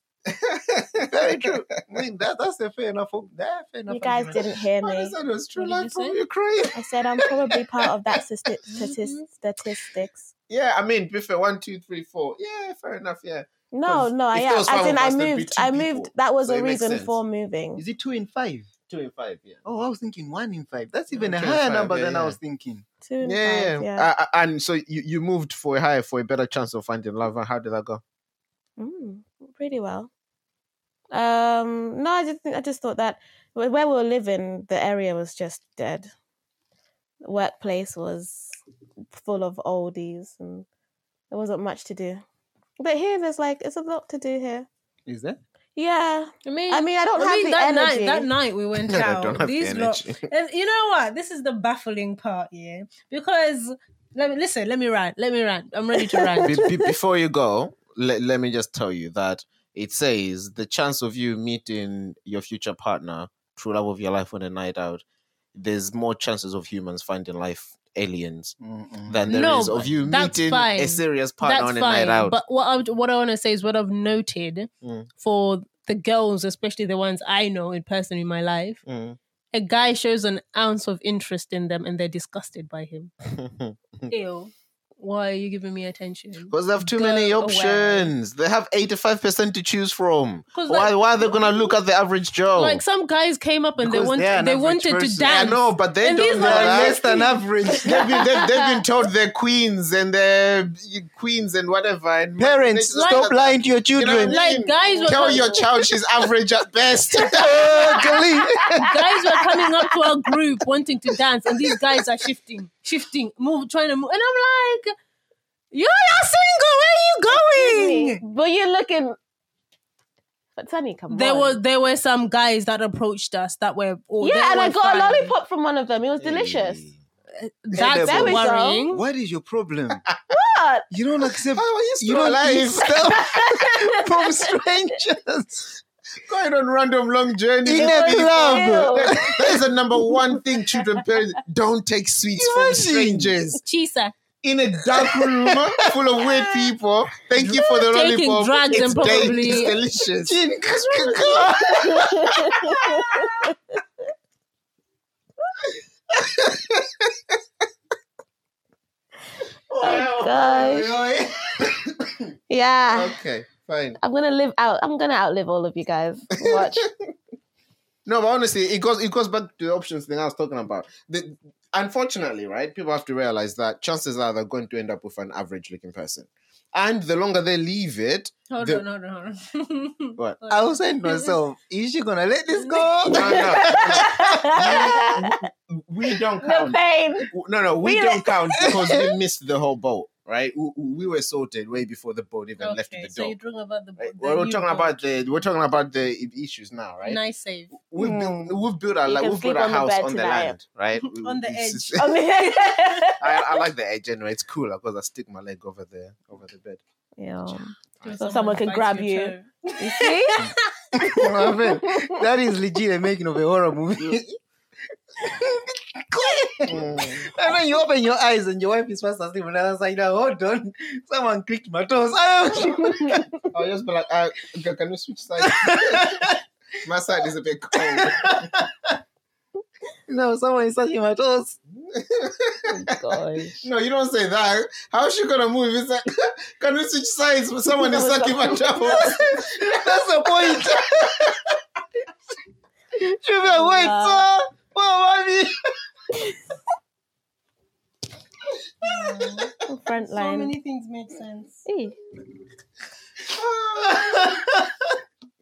Very true. I mean, that, that's a fair enough. That, fair enough
You guys
argument.
didn't hear me.
I said it was true
What did
love
you
from
say?
Ukraine.
I said I'm probably part of that stati-
Mhm.
statis- statistics.
Yeah, I mean, Biffy, one, two, three, four. Yeah, fair enough. Yeah,
No, no, I
if there
am.
was
As in, I
us, there'd
moved. I
people.
moved. That was
So
a reason
sense.
for moving.
Is it two in five?
two in five. Yeah,
Oh, I was thinking one in five. That's even
Yeah,
a higher
five,
number
yeah,
than I was thinking.
Two and
yeah,
five.
yeah.
Yeah.
Uh, and so you, you moved for a higher for a better chance of finding love. And how did that go?
Mm, pretty well. Um, no, I just I just thought that where where we were living, the area was just dead. The workplace was full of oldies, and there wasn't much to do. But here, there's like it's a lot to do here.
Is that?
Yeah,
I mean,
I mean, I don't
I
have
mean,
the
that
energy.
night, that night we went
I
out.
don't have the
these lot, and you know what? This is the baffling part, yeah. Because let me listen. Let me rant. Let me rant. I'm ready to rant.
Be- be- before you go, let, let me just tell you that it says the chance of you meeting your future partner, true love of your life on a night out, there's more chances of humans finding life aliens
Mm-mm.
than there is
No,
of you meeting
fine.
a serious partner
That's
on a
fine.
night out.
But what I what I want to say is what I've noted
Mm.
for the girls, especially the ones I know in person in my life.
Mm.
A guy shows an ounce of interest in them, and they're disgusted by him. Ew. Why are you giving me attention?
Because they have too
Go
many
away.
options. They have 85% to choose from. Why,
like-
why are they going to look at the average Joe?
Like some guys came up and
Because
they want
they're an
they
average
wanted to
dance.
I know, but they
And
don't
these
know
are
They're less than average.
they've, been, they've, they've been told they're queens and they're queens and whatever. And
Parents,
they
stop lying to your
You know I
children.
mean?
Like, guys were
Tell
com-
your child she's average at best.
Oh, Khalid.
guys were coming up to our group wanting to dance, and these guys are shifting, shifting, move, trying to move, and I'm like, "You're not single. Where are you going?"
but you're looking. But Sunny, come
There
on.
was there were some guys that approached us that were oh,
yeah, and I
were
got a lollipop from one of them. It was delicious.
That's
There we
go.
worrying.
What is your problem?
What?
You don't accept.
How are you
You don't
alive?
eat stuff from strangers.
Going on random long journeys.
In a
That-
club.
That is the number one thing children parents don't take sweets from
Imagine.
strangers.
Chisa.
In a dark room full of weird people. Thank you for the
Taking
lollipop.
drugs
it's
and
day-
probably-
it's delicious.
Gin.
Oh, gosh. Yeah.
Okay, fine.
I'm gonna live out. I'm gonna outlive all of you guys. Watch.
No, but honestly, it goes it goes back to the options thing I was talking about. The, unfortunately, right, people have to realize that chances are they're going to end up with an average looking person. And the longer they leave it,
Hold
The-
on, hold on, hold on.
What?
I was saying to myself, is she gonna let this go?
no, no, we don't
the
count.
pain.
No, no, we
We-
don't count because we missed the whole boat, right? We, we were sorted way before the boat even left
Okay,
the
so
door.
you're talking about the,
Right?
the
Well, we're talking
boat.
about the we're talking about the issues now, right?
nice save.
We've
Mm.
built we've built our like we've built our
on
house
bed
on the land, right?
On the
It's-
edge.
I mean-
I, I like the edge anyway. It's cool because I stick my leg over the over the bed.
yeah. So someone can grab
your
you.
toe.
You see?
My friend, that is legit a making of a horror movie.
Mm.
and when you open your eyes and your wife is fast asleep on the other side, now, hold on, someone clicked my toes.
I'll just be like, uh, can can we switch sides? My side is a bit cold.
no, someone is touching my toes.
Gosh.
No, you don't say that. How is she gonna move? It's like, can we switch sides? Someone is sucking my toes.
That's the point. She'll be like, wait,
Wow.
sir. Oh, mommy.
Front line.
So many things make sense.
Eh.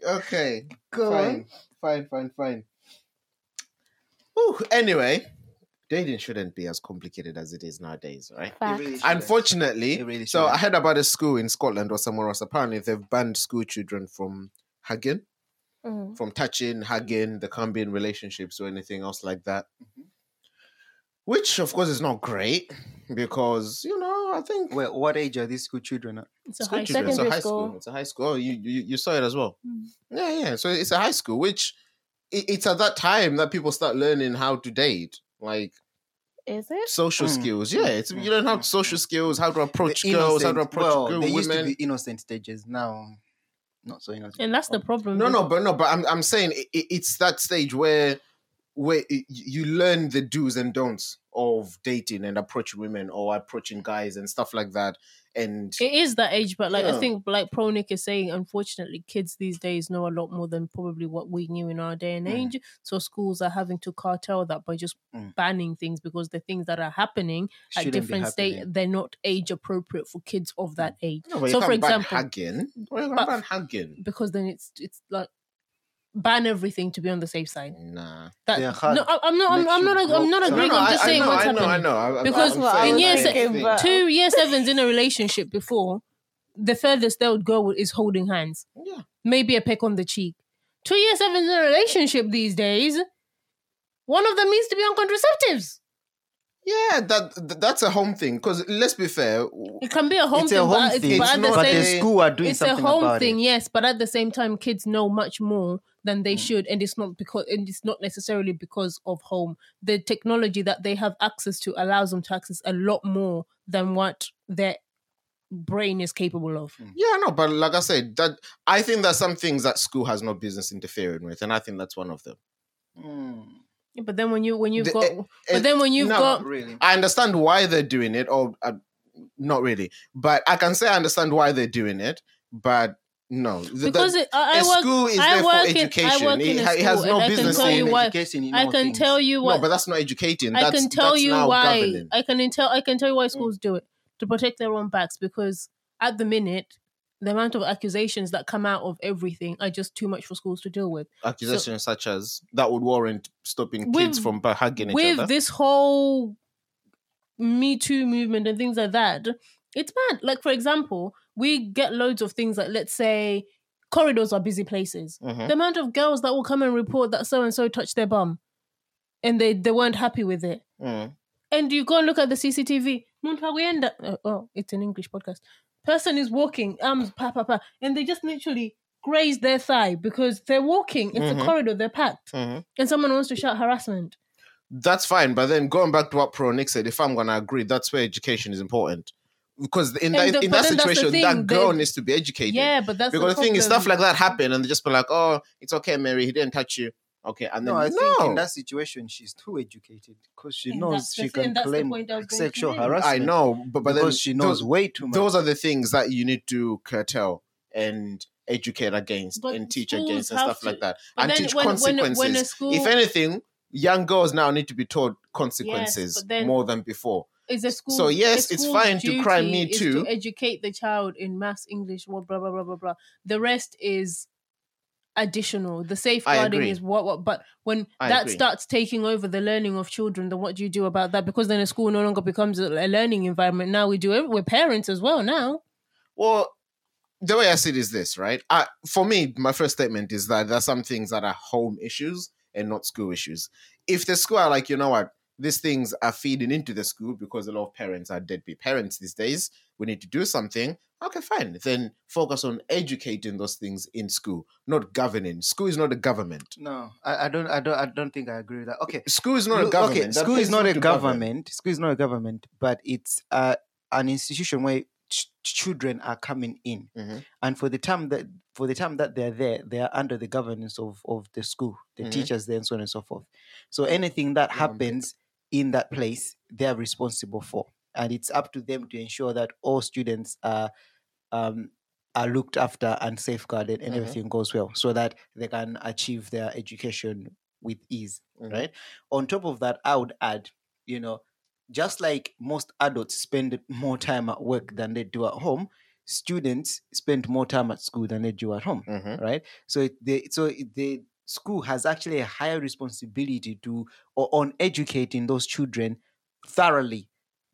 okay,
Go
fine,
on.
fine, fine, fine. Ooh, anyway, dating shouldn't be as complicated as it is nowadays, right?
Really.
Unfortunately,
really
so. I heard about a school in Scotland or somewhere else. Apparently, they've banned school children from hugging,
Mm.
from touching, hugging. There can't be in relationships or anything else like that. Which, of course, is not great because you know I think
Well, what age are these school children at?
It's a
school
high
children, it's a high school.
school.
It's a high school. Oh, you, you you saw it as well.
Mm.
Yeah, yeah. So it's a high school, which it, it's at that time that people start learning how to date, like
Is it?
social
Mm,
skills. Yeah, it's
mm,
you learn how
mm,
social
mm.
skills, how to approach
The
girls, how to
innocent-
approach
well,
girl,
they used to be innocent stages. Now, not so innocent.
And that's the problem.
No, no, but no, but I'm I'm saying it, it- it's that stage where where you learn the do's and don'ts of dating and approaching women or approaching guys and stuff like that. And
It is that age, but like
Yeah.
I think, like Pro Nick is saying, unfortunately, kids these days know a lot more than probably what we knew in our day and
Mm.
age. So schools are having to cartel that by just
Mm.
banning things because the things that are happening at
Shouldn't be
different state they're not age appropriate for kids of that age.
no,
So, for example-
hugging. Why you can't ban hugging?
Because then it's it's like ban everything to be on the safe side.
Nah.
That
Yeah,
no, I- I'm not. I'm, I'm not. ag- I'm not
No,
agreeing.
no,
I'm just
I
saying
know,
what's
I know,
happening.
I know. I- I-
Because
I'm
I
saying
in year se-
thinking,
thing.
but-
Two year sevens in a relationship before, the furthest they would go is holding hands.
Yeah.
maybe a peck on the cheek. Two year sevens in a relationship these days, one of them needs to be on contraceptives.
Yeah, that that's a home thing. Because let's be fair,
It can be a home
it's
thing,
a home
but,
thing,
it's, but at the
not
but
same
the
same-
school are doing
it's a home
about
thing,
it.
yes, but at the same time, kids know much more than they
Mm.
should, and it's not because and it's not necessarily because of home. The technology that they have access to allows them to access a lot more than what their brain is capable of.
yeah, no, but like I said, that I think there's some things that school has no business interfering with, and I think that's one of them.
Mm,
Yeah, But then when you when you've got,
eh,
but then when you've
no,
got,
really.
I understand why they're doing it, or uh, not really, but I can say I understand why they're doing it, but no, The- the-
because it, I, I
a
work,
school is
I
there for
in- I
education.
work in
it, it has no
I can
business
tell you
in
why-
you
I can
things.
tell you what
No, but that's not educating.
I
That's,
can tell you why.
governing.
I can tell. I can tell you why schools do it to protect their own backs because at the minute, the amount of accusations that come out of everything are just too much for schools to deal with.
Accusations such as that would warrant stopping
With-
kids from hugging each
With
other.
this whole Me Too movement and things like that, it's bad. Like for example, we get loads of things like let's say corridors are busy places.
Mhm.
The amount of girls that will come and report that so and so touched their bum, and they they weren't happy with it.
Mm.
and you go and look at the CCTV. Uh, oh, it's an English podcast. Person is walking, arms pa pa pa, and they just literally graze their thigh because they're walking. It's
Mhm.
a corridor, they're packed,
Mhm.
and someone wants to shout harassment.
That's fine, but then going back to what Pro Nick said, if I'm gonna agree, that's where education is important. Because in
And
that
the-
in that
the
situation, that girl
they-
needs to be educated.
Yeah, but that's
because the, thing is, stuff like that happen, and they just be like, "Oh, it's okay, Mary. He didn't touch you." Okay, and then
No, I
no,
think in that situation she's too educated because she
And
knows she can
that's
claim
point I was going to
sexual harassment.
I know, but but then
because she knows
those,
way too much.
those are the things that you need to curtail and educate against
But
and teach against and stuff
to-
like that, and teach
when, when,
consequences.
when a school
if anything, young girls now need to be taught consequences
but then-
more than before.
is a school.
So, yes,
a
it's
school's
fine to cry Me Too.
To educate the child in mass English, blah blah blah blah blah blah. The rest is additional. The safeguarding is what what. But when
I
that
agree.
starts taking over the learning of children, then what do you do about that? Because then a school no longer becomes a, learning environment. Now we do it with parents as well. Now,
Well, the way I see it is this, right? I, for me, my first statement is that there are some things that are home issues and not school issues. If the school are like, you know what, these things are feeding into the school because a lot of parents are deadbeat parents these days. We need to do something. Okay, fine. Then focus on educating those things in school, not governing. School is not a government.
No, I, I don't. I don't. I don't think I agree with that. Okay,
School is not a government.
Okay,
That
school is not a government. School is not a government, but it's uh, an institution where ch- children are coming in,
Mhm.
and for the time that for the time that they're there, they are under the governance of of the school, the
Mhm.
teachers there, and so on and so forth. So anything that happens in that place, they are responsible for, and it's up to them to ensure that all students are um, are looked after and safeguarded, and
Mhm.
everything goes well, so that they can achieve their education with ease
Mhm.
right? On top of that, I would add, you know, just like most adults spend more time at work than they do at home, students spend more time at school than they do at home,
Mhm.
right? So they, so it, the school has actually a higher responsibility to or on educating those children thoroughly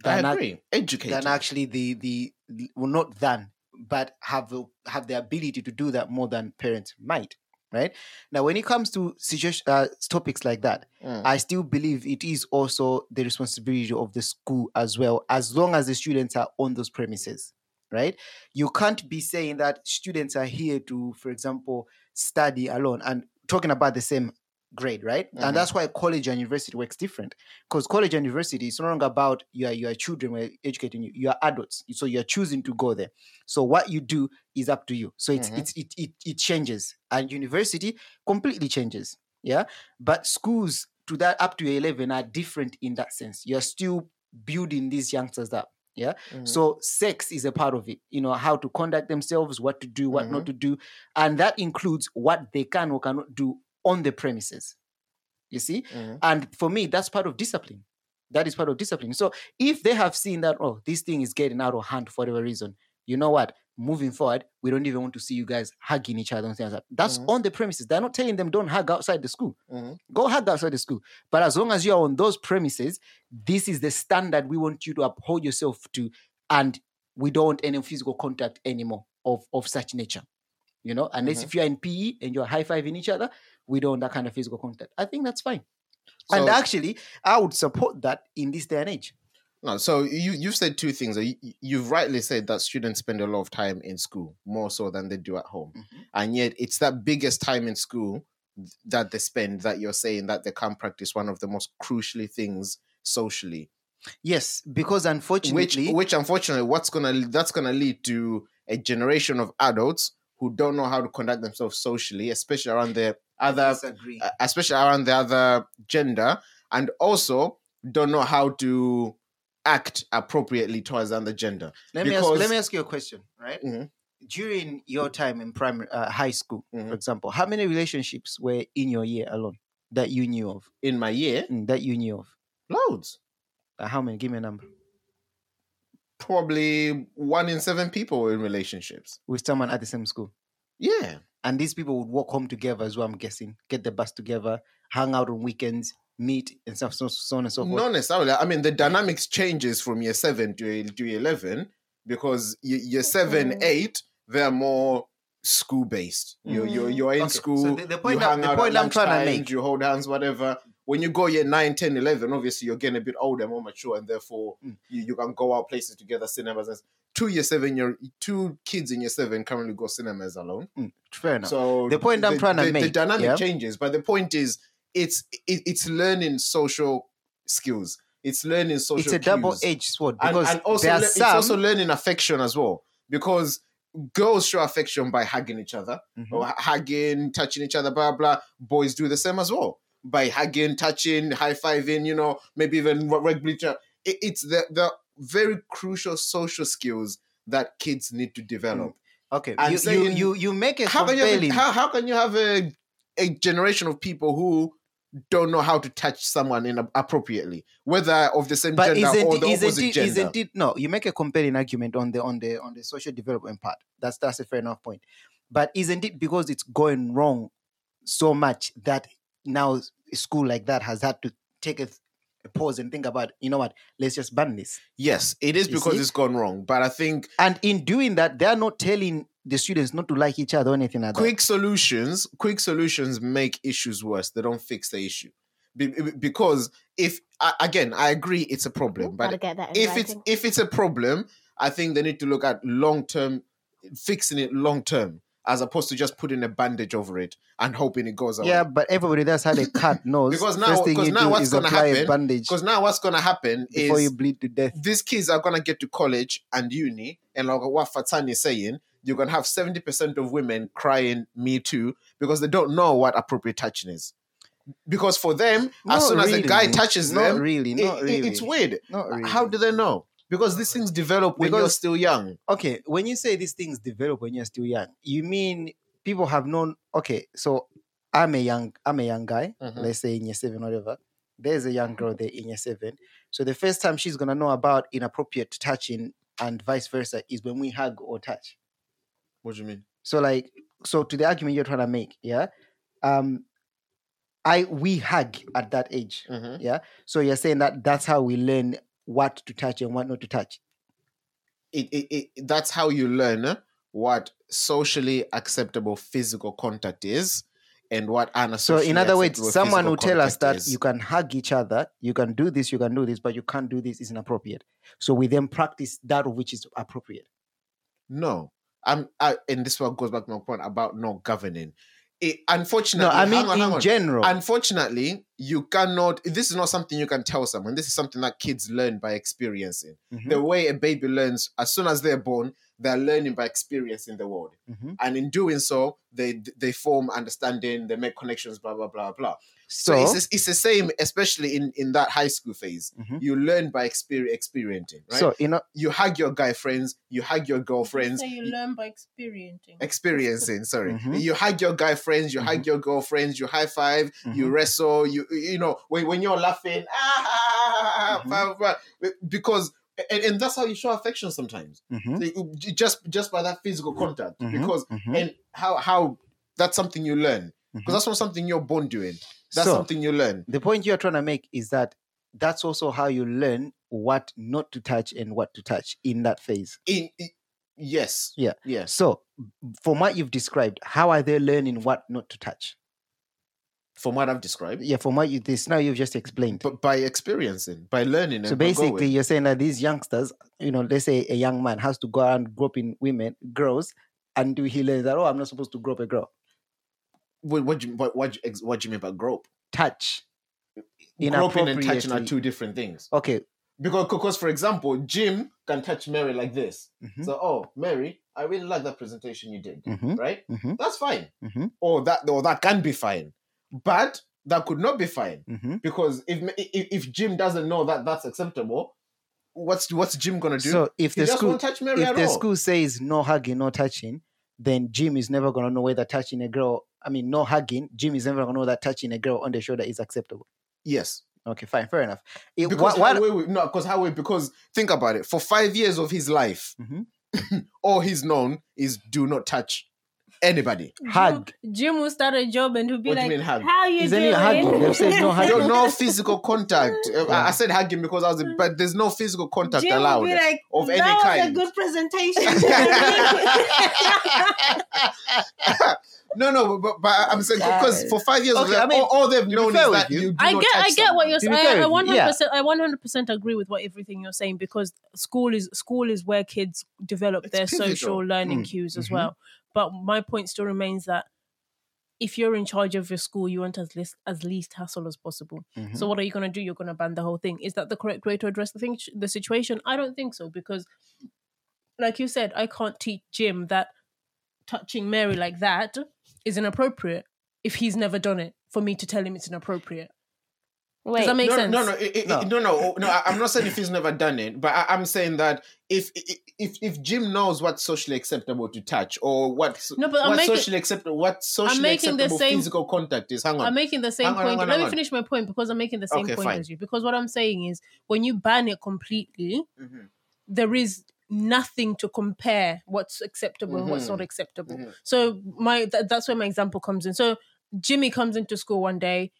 I
than, ac-
agree. Educate.
than actually the the well not than but have the, have the ability to do that more than parents might right now when it comes to situation uh, topics like that
Mm.
I still believe it is also the responsibility of the school as well, as long as the students are on those premises, right? You can't be saying that students are here to, for example, study alone and talking about the same grade, right?
Mhm.
And that's why college and university works different. Because college and university is no longer about your your children, we're educating you, you are adults. So you're choosing to go there. So what you do is up to you. So it's
Mhm.
it's it, it it changes. And university completely changes. Yeah. But schools to that up to 11 are different in that sense. You're still building these youngsters up. Yeah.
Mhm.
So sex is a part of it. You know, how to conduct themselves, what to do, what
Mm-hmm.
not to do. And that includes what they can or cannot do on the premises. You see?
Mhm.
And for me, that's part of discipline. That is part of discipline. So if they have seen that, oh, this thing is getting out of hand for whatever reason, you know what? Moving forward, we don't even want to see you guys hugging each other and things like that. That's
Mhm.
on the premises. They're not telling them don't hug outside the school.
Mhm.
Go hug outside the school. But as long as you are on those premises, this is the standard we want you to uphold yourself to. And we don't want any physical contact anymore of, of such nature. You know, unless
Mhm.
if you're in PE and you're high fiving each other, we don't want that kind of physical contact. I think that's fine. and actually, I would support that in this day and age.
No, so you you've said two things. You, you've rightly said that students spend a lot of time in school more so than they do at home,
Mhm.
and yet it's that biggest time in school that they spend that you're saying that they can't practice one of the most crucially things socially.
Yes, because unfortunately,
which unfortunately, what's gonna that's gonna lead to a generation of adults who don't know how to conduct themselves socially, especially around their other uh, especially around the other gender, and also don't know how to act appropriately towards the other gender.
let me ask, let me ask you a question, right?
Mhm.
During your time in primary, uh, high school,
Mhm.
for example, how many relationships were in your year alone that you knew of?
In my year,
Mm, that you knew of?
loads.
Uh, how many? Give me a number.
Probably one in seven people were in relationships.
With someone at the same school,
Yeah.
and these people would walk home together as well. I'm guessing, get the bus together, hang out on weekends, meet, and stuff, so, so on and so forth.
Not necessarily. I mean, the dynamics changes from year seven to, to year 11 because ye- year seven,
Mm.
eight, they're more school based. You're, you're,
Mm.
you're in
Okay, so
school.
the- the point
you
that-
hang
the
out
point
at
I'm trying to make-
You hold hands, whatever. When you go year 9, 10, 11, obviously you're getting a bit older, more mature, and therefore
Mm.
you, you can go out places together, cinemas. And, two year seven, your two kids in year seven currently go cinemas alone.
Mm, fair enough.
So
The point I'm trying to
make. the dynamic
yeah?
changes, but the point is, it's it, it's learning social skills. It's learning social.
it's a
cues.
double-edged sword because
and also
there are
le-
some.
it's also learning affection as well because girls show affection by hugging each other
Mhm.
or hugging, touching each other, blah blah. Boys do the same as well by hugging, touching, high fiving. You know, maybe even re- regularly. It, it's the the very crucial social skills that kids need to develop.
Okay,
I'm
you, you,
saying-
you you make it
How can you have, how, how can you have a a generation of people who don't know how to touch someone in appropriately, whether of the same
but
gender
isn't
or the
isn't
opposite
it,
gender?
isn't it? No, you make a compelling argument on the on the on the social development part. That's that's a fair enough point. But isn't it because it's going wrong so much that now a school like that has had to take a, a pause and think about, you know what? Let's just ban this.
Yes, it is
You
because
see?
it's gone wrong. But I think
And in doing that, they are not telling the students not to like each other or anything like that.
quick solutions, quick solutions make issues worse. They don't fix the issue. Be- be- because if again, I agree it's a problem, but
get that in
if it's if it's a problem, I think they need to look at long term, fixing it long term, as opposed to just putting a bandage over it and hoping it goes away.
Yeah, but everybody that's had a cut knows.
Because now-
thing
because
you
now
do
what's gonna happen-
bandage
Because now what's gonna happen
before
is
you bleed to death.
these kids are gonna get to college and uni, and like what Fatani is saying, you're gonna have seventy percent of women crying "Me too" because they don't know what appropriate touching is. Because for them, as
Not
soon as a guy touches
Not
them,
really, not
it-
really.
it's weird.
Not really.
How do they know? Because these things develop when you're still young.
okay, when you say these things develop when you're still young, you mean people have known. Okay, so I'm a young, I'm a young guy.
Mhm.
Let's say in year seven, whatever. There's a young girl there in year seven. So the first time she's gonna know about inappropriate touching and vice versa is when we hug or touch.
What do you mean?
So like, so to the argument you're trying to make, yeah, um, I we hug at that age.
Mhm.
Yeah. So you're saying that that's how we learn what to touch and what not to touch.
It, it, it, that's how you learn what socially acceptable physical contact is and what
So in other words, someone will tell us that
is.
you can hug each other, you can do this, you can do this, but you can't do this is inappropriate. So we then practice that which is appropriate.
No, I'm. I, and this one goes back to my point about not governing. It, unfortunately,
No, I mean
on,
in general.
Unfortunately, you cannot. This is not something you can tell someone. This is something that kids learn by experiencing.
Mhm,
The way a baby learns, as soon as they're born, they're learning by experiencing the world,
mhm.
and in doing so, they they form understanding, they make connections, blah blah blah blah. So,
So,
it's, it's the same, especially in in that high school phase.
Mhm.
You learn by experience, experiencing, right?
so you know,
you hug your guy friends, you hug your girlfriends,
So you learn by experiencing.
experiencing sorry
Mhm.
you hug your guy friends you hug your girlfriends you high 5 you
Mhm.
wrestle you you know when, when you're laughing ah, blah, blah, blah, because and, and that's how you show affection sometimes
mhm,
So you- just just by that physical contact
mhm,
because and how how that's something you learn because that's not something you're born doing that's
So-
something you learn
the point you're trying to make is that that's also how you learn what not to touch and what to touch in that phase.
in, in- yes
Yeah.
Yeah.
So, from what you've described, how are they learning what not to touch?
from what i've described
Yeah, from what you this now you've just explained.
but by experiencing by learning
So basically, you're saying that these youngsters, you know, let's say a young man has to go and grope in women, girls, and do he learns that oh, I'm not supposed to grope a girl,
what, what, do you, what, what, do you what do you mean by grope
touch.
groping and touching are two different things.
Okay.
Because, because for example, Jim can touch Mary like this.
mhm,
So, oh, Mary, I really like that presentation you did.
mhm,
Right?
mhm,
That's fine.
mhm,
Or that, or that can be fine. But that could not be fine
mhm.
because if if, if Jim doesn't know that that's acceptable, what's what's Jim gonna do?
So if
he
the school if the
all.
school says no hugging, no touching, then Jim is never gonna know whether touching a girl. I mean, no hugging. Jim is never gonna know that touching a girl on the shoulder is acceptable.
yes,
Okay, fine, fair enough. It,
because
what, what,
how we, no, because how we because think about it. For five years of his life,
Mhm.
all he's known is do not touch anybody.
hug?
Jim will start a job and he'll be
What do you
like,
mean hug?
"How you
Isn't
doing?"
it hugging? They've said no hugging.
no, no physical contact. Uh, I I said hugging because I was, but there's no physical contact
Jim
allowed.
will be like,
of
"That
any
was
kind."
a good presentation."
No, no, but, but I'm saying because for five years,
Okay,
of
I mean,
all, all they've known is that
you-
you. do
I
not
get, I
touch
get what you're saying. I 100,
yeah.
I 100 percent agree with what everything you're saying because school is school is where kids develop
It's
their
pivotal.
social learning
Mm,
cues as
mhm.
well. But my point still remains that if you're in charge of your school, you want as least as least hassle as possible.
Mhm.
So what are you going to do? You're going to ban the whole thing. Is that the correct way to address the thing, the situation? I don't think so because, like you said, I can't teach Jim that touching Mary like that is inappropriate if he's never done it. For me to tell him it's inappropriate.
Wait,
Does that make
no,
sense?
no, no, it- it-
No.
no, no, no. I- I'm not saying if he's never done it, but I, I'm saying that if if if Jim knows what's socially acceptable to touch or what's
No, but I'm
what
making-
socially acceptable, what socially
making the
acceptable
same-
physical contact is. Hang on,
I'm making the same
Hang on,
point.
hang on,
Let
hang
me
on.
finish my point because I'm making the same
Okay,
point
fine.
as you. Because what I'm saying is when you ban it completely,
Mhm.
there is nothing to compare what's acceptable and what's not acceptable.
Mhm.
So my th- that's where my example comes in. So Jimmy comes into school one day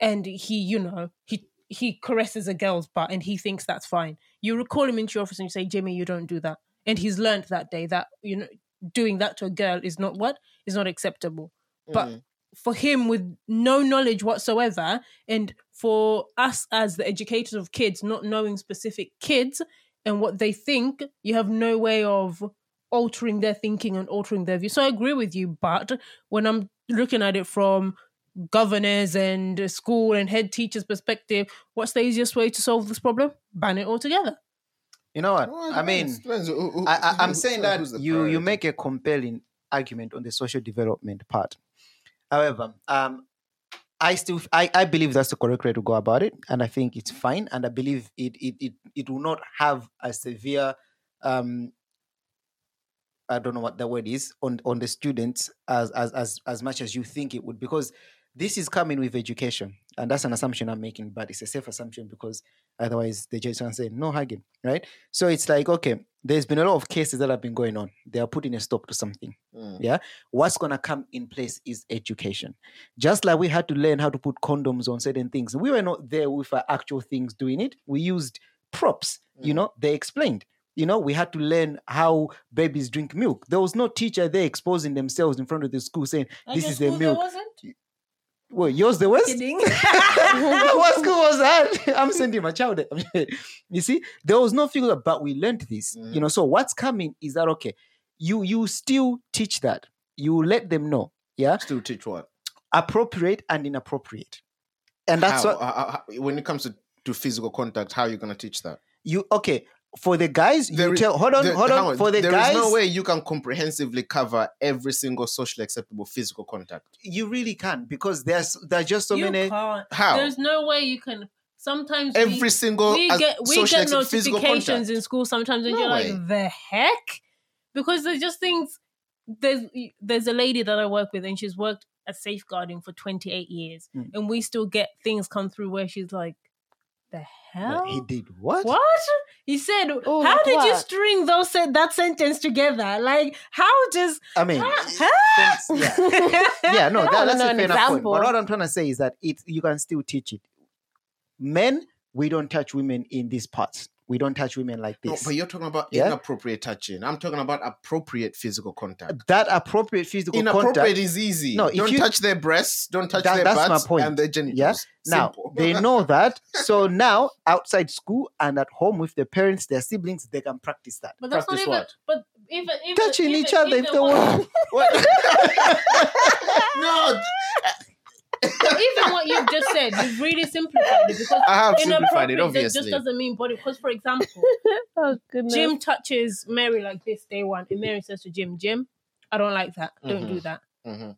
and he, you know, he he caresses a girl's butt and he thinks that's fine. You recall him into your office and you say, Jimmy, you don't do that. And he's learned that day that, you know, doing that to a girl is not what? Is not acceptable. But
Mhm.
for him with no knowledge whatsoever, and for us as the educators of kids, not knowing specific kids and what they think, you have no way of altering their thinking and altering their view. So I agree with you, but when I'm looking at it from governors and school and head teachers perspective, what's the easiest way to solve this problem? Ban it altogether.
You know what?
Well,
I mean,
depends- depends who- who-
I, I, I'm saying that
who's the
you you make a compelling argument on the social development part. However, um, I still I, I believe that's the correct way to go about it, and I think it's fine, and I believe it it it, it will not have a severe um I don't know what the word is on on the students as as as as much as you think it would because this is coming with education and that's an assumption I'm making but it's a safe assumption because otherwise the judge can say no hugging right so it's like okay there's been a lot of cases that have been going on they are putting a stop to something
Mm.
what's going to come in place is education. Just like we had to learn how to put condoms on certain things, we were not there with our actual things doing it. We used props, you
Mm.
know, they explained. You know, we had to learn how babies drink milk. There was no teacher there exposing themselves in front of the school saying, This is the milk. Well, yours the worst?
Kidding.
what school was that? I'm sending my child you see, there was no figure, but we learned this. You
Mhm.
know, so what's coming is that okay? You you still teach that. You let them know, yeah,
Still teach what?
appropriate and inappropriate, and that's
How?
what
Uh, uh, how- when it comes to, to physical contact, how are you going to teach that?
you okay for the guys.
There
you
is-
tell. Hold on,
There-
hold
hang
on. For the
there
guys,
is no way you can comprehensively cover every single socially acceptable physical contact.
you really can because there's there's just so
you
many.
can't.
How?
There's no way you can. Sometimes we-
every single
we get we get notifications in school sometimes and
No
you're
way.
like the heck because there's just things there's there's a lady that I work with and she's worked at safeguarding for 28 years
Mm.
and we still get things come through where she's like the hell
He did what?
what he said
Oh,
how did you string those that sentence together like how does
I mean,
Huh?
yeah. yeah, no, that, that's a
an
fair enough point.
example.
But what I'm trying to say is that it you can still teach it. Men, we don't touch women in these parts. We don't touch women like this.
No,
this.
but you're talking about
Yeah?
inappropriate touching. I'm talking about appropriate physical contact.
that appropriate physical
Inappropriate
contact.
is easy.
No, if
don't
you-
touch their breasts. Don't touch
That-
their
that's my point.
and their genitals.
Yeah? Now they know that. So now outside school and at home with their parents, their siblings, they can practice that.
but that's
Practice
not even
what?
but even, even
Touching
even-
each other if they want.
No,
even what you've just said, you've really simplified it because
I have simplified it.
inappropriate
Obviously,
just doesn't mean body. Because, for example,
oh.
Jim touches Mary like this day one, and Mary says to Jim, "Jim, I don't like that. Don't do that."
Mhm.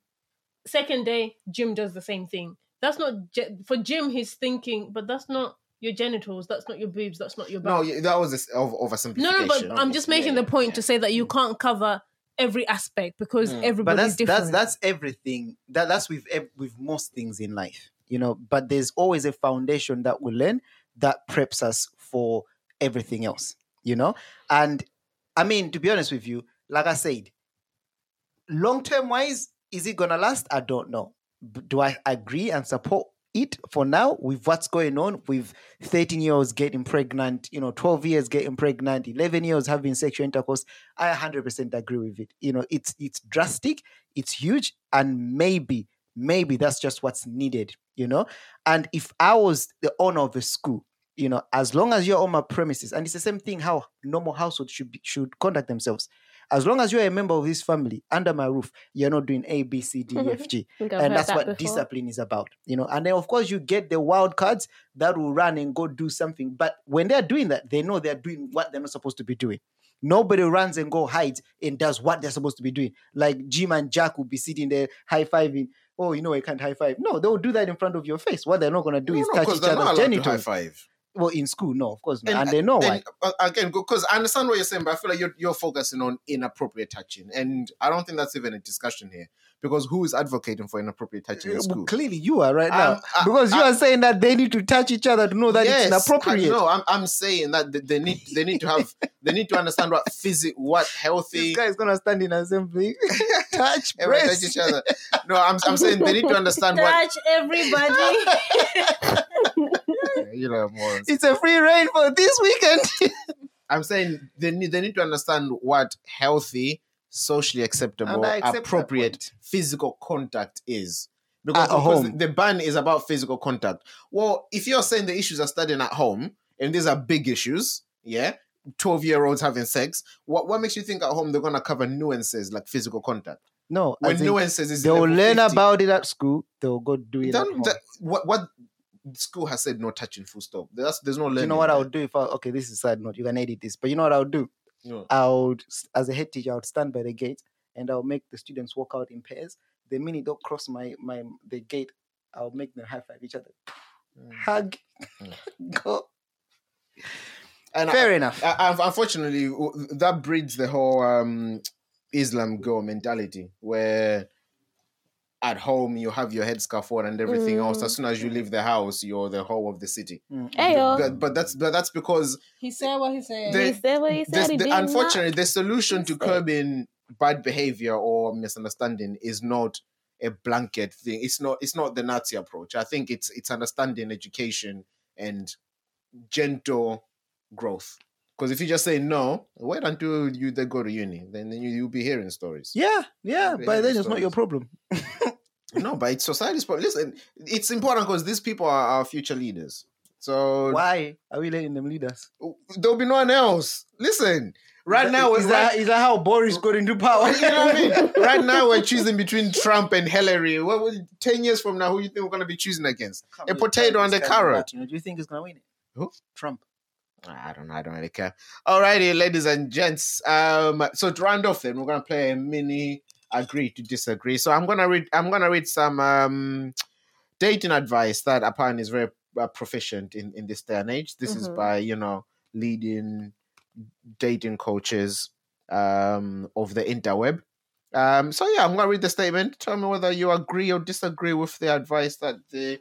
Second day, Jim does the same thing. That's not ge- for Jim. He's thinking, but that's not your genitals. That's not your boobs. That's not your
no,
back.
yeah, that was a s- of oversimplification.
no, no. But I'm just making
Yeah,
the point
yeah,
to say that you can't cover every aspect because
Mm.
but
everybody's
that's
different.
that's that's everything. That that's with with most things in life, you know. But there's always a foundation that we learn that preps us for everything else, you know. And I mean, to be honest with you, like I said, long term wise, is it gonna last? I don't know. B- Do I agree and support it for now with what's going on with 13 year olds getting pregnant, you know, 12 years getting pregnant, 11 years having sexual intercourse? I 100% agree with it. You know, it's it's drastic, it's huge, and maybe maybe that's just what's needed. You know, and if I was the owner of a school, you know, as long as you're on my premises, and it's the same thing how normal households should be, should conduct themselves. As long as you're a member of this family under my roof, you're not doing A, B, C, D, E, mm-hmm. F, G. And that's
that
what
before.
discipline is about you know. And then of course you get the wild cards that will run and go do something. But when they're doing that they know they're doing what they're not supposed to be doing. Nobody runs and go hides and does what they're supposed to be doing. Like jim and jack will be sitting there high-fiving. Oh you know i can't high five no they'll do that in front of your face. What they're not going to do
No,
is
no,
touch
'cause
each
they're not
other's
to
genitals.
high five.
Well in school no of course not
And-
and, they know why
uh, again, because I understand what you're saying, but I feel like you're, you're focusing on inappropriate touching, and I don't think that's even a discussion here. Because who is advocating for inappropriate touching in school?
clearly you are right now
Um, I-
because you
I-
are saying that they need to touch each other to know that
Yes,
it's inappropriate
No, I'm, I'm saying that they- they need they need to have they need to understand what physic what healthy
this guy is gonna stand in assembly touch
everyone touch
breast.
each other. No, I'm I'm saying they need to understand what
touch everybody.
You know morons.
It's a free rein for this weekend.
I'm saying they need they need to understand what healthy, socially acceptable,
accept
appropriate physical contact is. Because,
At
because
home.
the ban is about physical contact. Well, if you're saying the issues are studying at home and these are big issues, yeah, 12 year olds having sex, what, what makes you think at home they're going to cover nuances like physical contact?
No,
When nuances is
they'll learn
50.
about it at school. They'll go do it. At home.
that- what, what school has said no touching full stop. That's, there's no learning.
Do you know what I would do if I okay, this is a side note. You can edit this, but you know what I would do?
No.
I would, as a head teacher, I would stand by the gate and I'll make the students walk out in pairs. The minute they cross my my the gate, I'll make them high five each other,
Mm.
hug, go.
And I-
Fair enough.
Uh, unf- unfortunately, that breeds the whole um, Islam girl mentality where at home you have your headscarf on and everything else.
Mm.
As soon as you leave the house, you're the whole of the city.
Mm.
But, but that's but that's because
He said what he said.
The-
he said what he said. he
the,
did not.
unfortunately the solution to curbing bad behavior or misunderstanding is not a blanket thing. It's not it's not the Nazi approach. I think it's it's understanding education and gentle growth. Because if you just say no, wait until you they go to uni, then, then you, you'll be hearing stories.
Yeah, yeah.
but
then,
the
it's not your problem.
No, but it's society's problem. Listen, it's important because these people are our future leaders. So
Why are we letting them lead us?
there'll be no one else. Listen, right
Is
now,
is
right,
that, is that how Boris got into power?
you know what I mean? Right now, we're choosing between Trump and Hillary. What, what, Ten years from now, who you think we're going to be choosing against? A potato and a carrot.
You know, do you think he's gonna win it?
Who?
Trump.
I don't know. I don't really care. Alrighty, ladies and gents. Um, so to round off, then we're gonna play a mini agree to disagree. So I'm gonna read. I'm gonna read some um dating advice that apparently is very uh, proficient in in this day and age. This is
Mhm.
by you know leading dating coaches um of the interweb. Um, so yeah, I'm gonna read the statement. Tell me whether you agree or disagree with the advice that the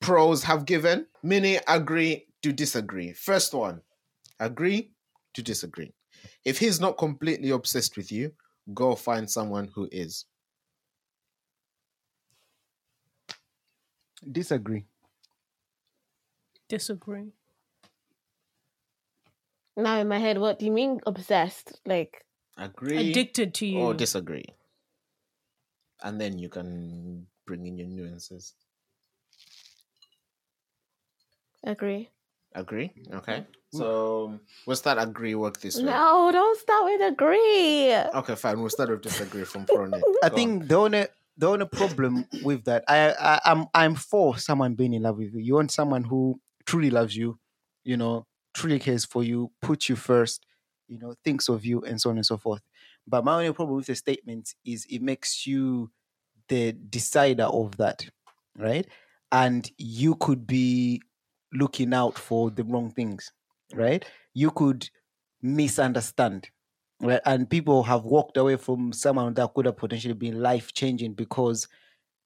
pros have given. Many agree to disagree. First one, agree to disagree. If he's not completely obsessed with you, go find someone who is.
Disagree.
Disagree.
Now in my head, what do you mean obsessed? Like
Agree
Addicted to you.
or disagree. And then you can bring in your nuances.
agree?
Agree? Okay. Mm. So what's that agree work this way?
No, don't start with agree.
Okay, fine. We'll start with disagree from Prone.
I
Go on.
think the only the only problem with that, I, I I'm I'm for someone being in love with you. You want someone who truly loves you, you know, truly cares for you, puts you first, you know, thinks of you, and so on and so forth. But my only problem with the statement is it makes you the decider of that, right? And you could be looking out for the wrong things, right? You could misunderstand right? And people have walked away from someone that could have potentially been life changing because,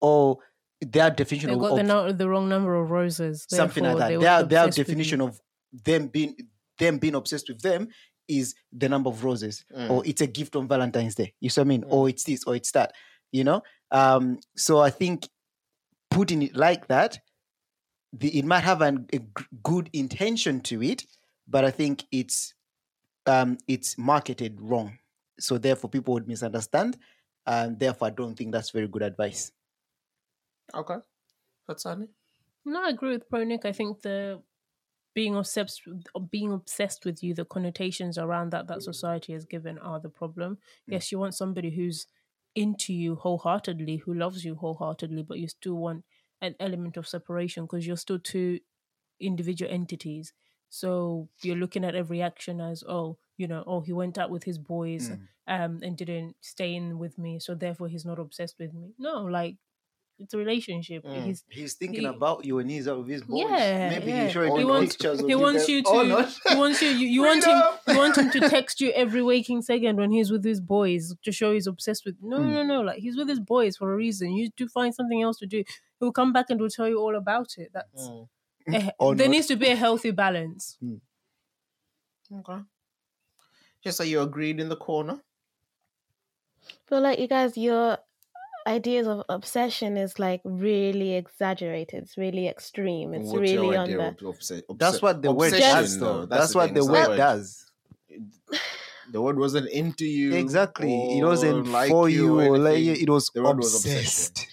oh, their definition
They
of,
got the,
of
no- the wrong number of roses.
something like that. Their their definition of them being them being obsessed with them is the number of roses,
Mm.
or it's a gift on Valentine's Day. You see what I mean?
Mm.
Or it's this, or it's that. You know. Um. So I think putting it like that, the, it might have an, a g- good intention to it, but I think it's um it's marketed wrong. So therefore, people would misunderstand, and therefore, I don't think that's very good advice.
Okay. That's Annie.
No, I agree with Pro Nick. I think the being obsessed being obsessed with you, the connotations around that that society has given are the problem. Yes, you want somebody who's into you wholeheartedly, who loves you wholeheartedly, but you still want an element of separation because you're still two individual entities. So you're looking at every action as, oh, you know, oh, he went out with his boys
Mm.
um and didn't stay in with me, so therefore he's not obsessed with me. No, like it's a relationship.
Mm.
He's
He's thinking
He-
about you when he's out with his boys.
Yeah,
Maybe
yeah.
he's showing
He wants-
pictures of
he wants you
Or
to he wants you you, you want him you want him to text you every waking second when he's with his boys to show he's obsessed with no
Mm.
no no like he's with his boys for a reason you do find something else to do he'll come back and will tell you all about it that's eh,
Or
there
not.
needs to be a healthy balance
Okay. Just so you agreed in the corner.
feel like you guys, your ideas of obsession is like really exaggerated. It's really extreme. It's
What's your
really on
idea
the.
of obse-
That's what the word does, though.
That's,
That's,
the
what
thing,
the
it's
word
not-
does.
The word wasn't into you.
Exactly. It wasn't
like
for you, or like you. It was
The word was
obsessed.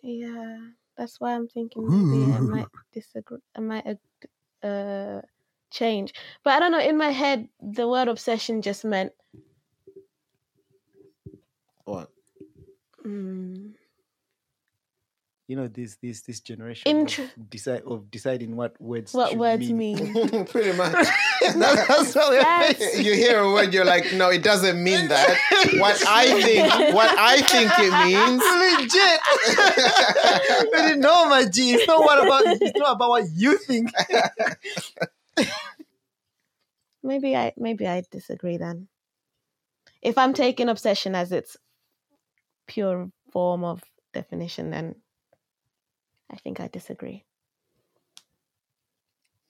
Yeah, that's why I'm thinking maybe I might disagree. I might uh, change, but I don't know. In my head, the word obsession just meant.
What?
Mm,
You know this this this generation
Intro-
of, decide, of deciding what words
what words
mean.
mean?
Pretty much.
That's what we're
That's-
facing.
you hear a word, you're like, no, it doesn't mean that. What I think, what I think it means.
legit. we didn't know, my G. It's not what about. It's not about what you think.
maybe I maybe I disagree then. If I'm taking obsession as its pure form of definition, then I think I disagree.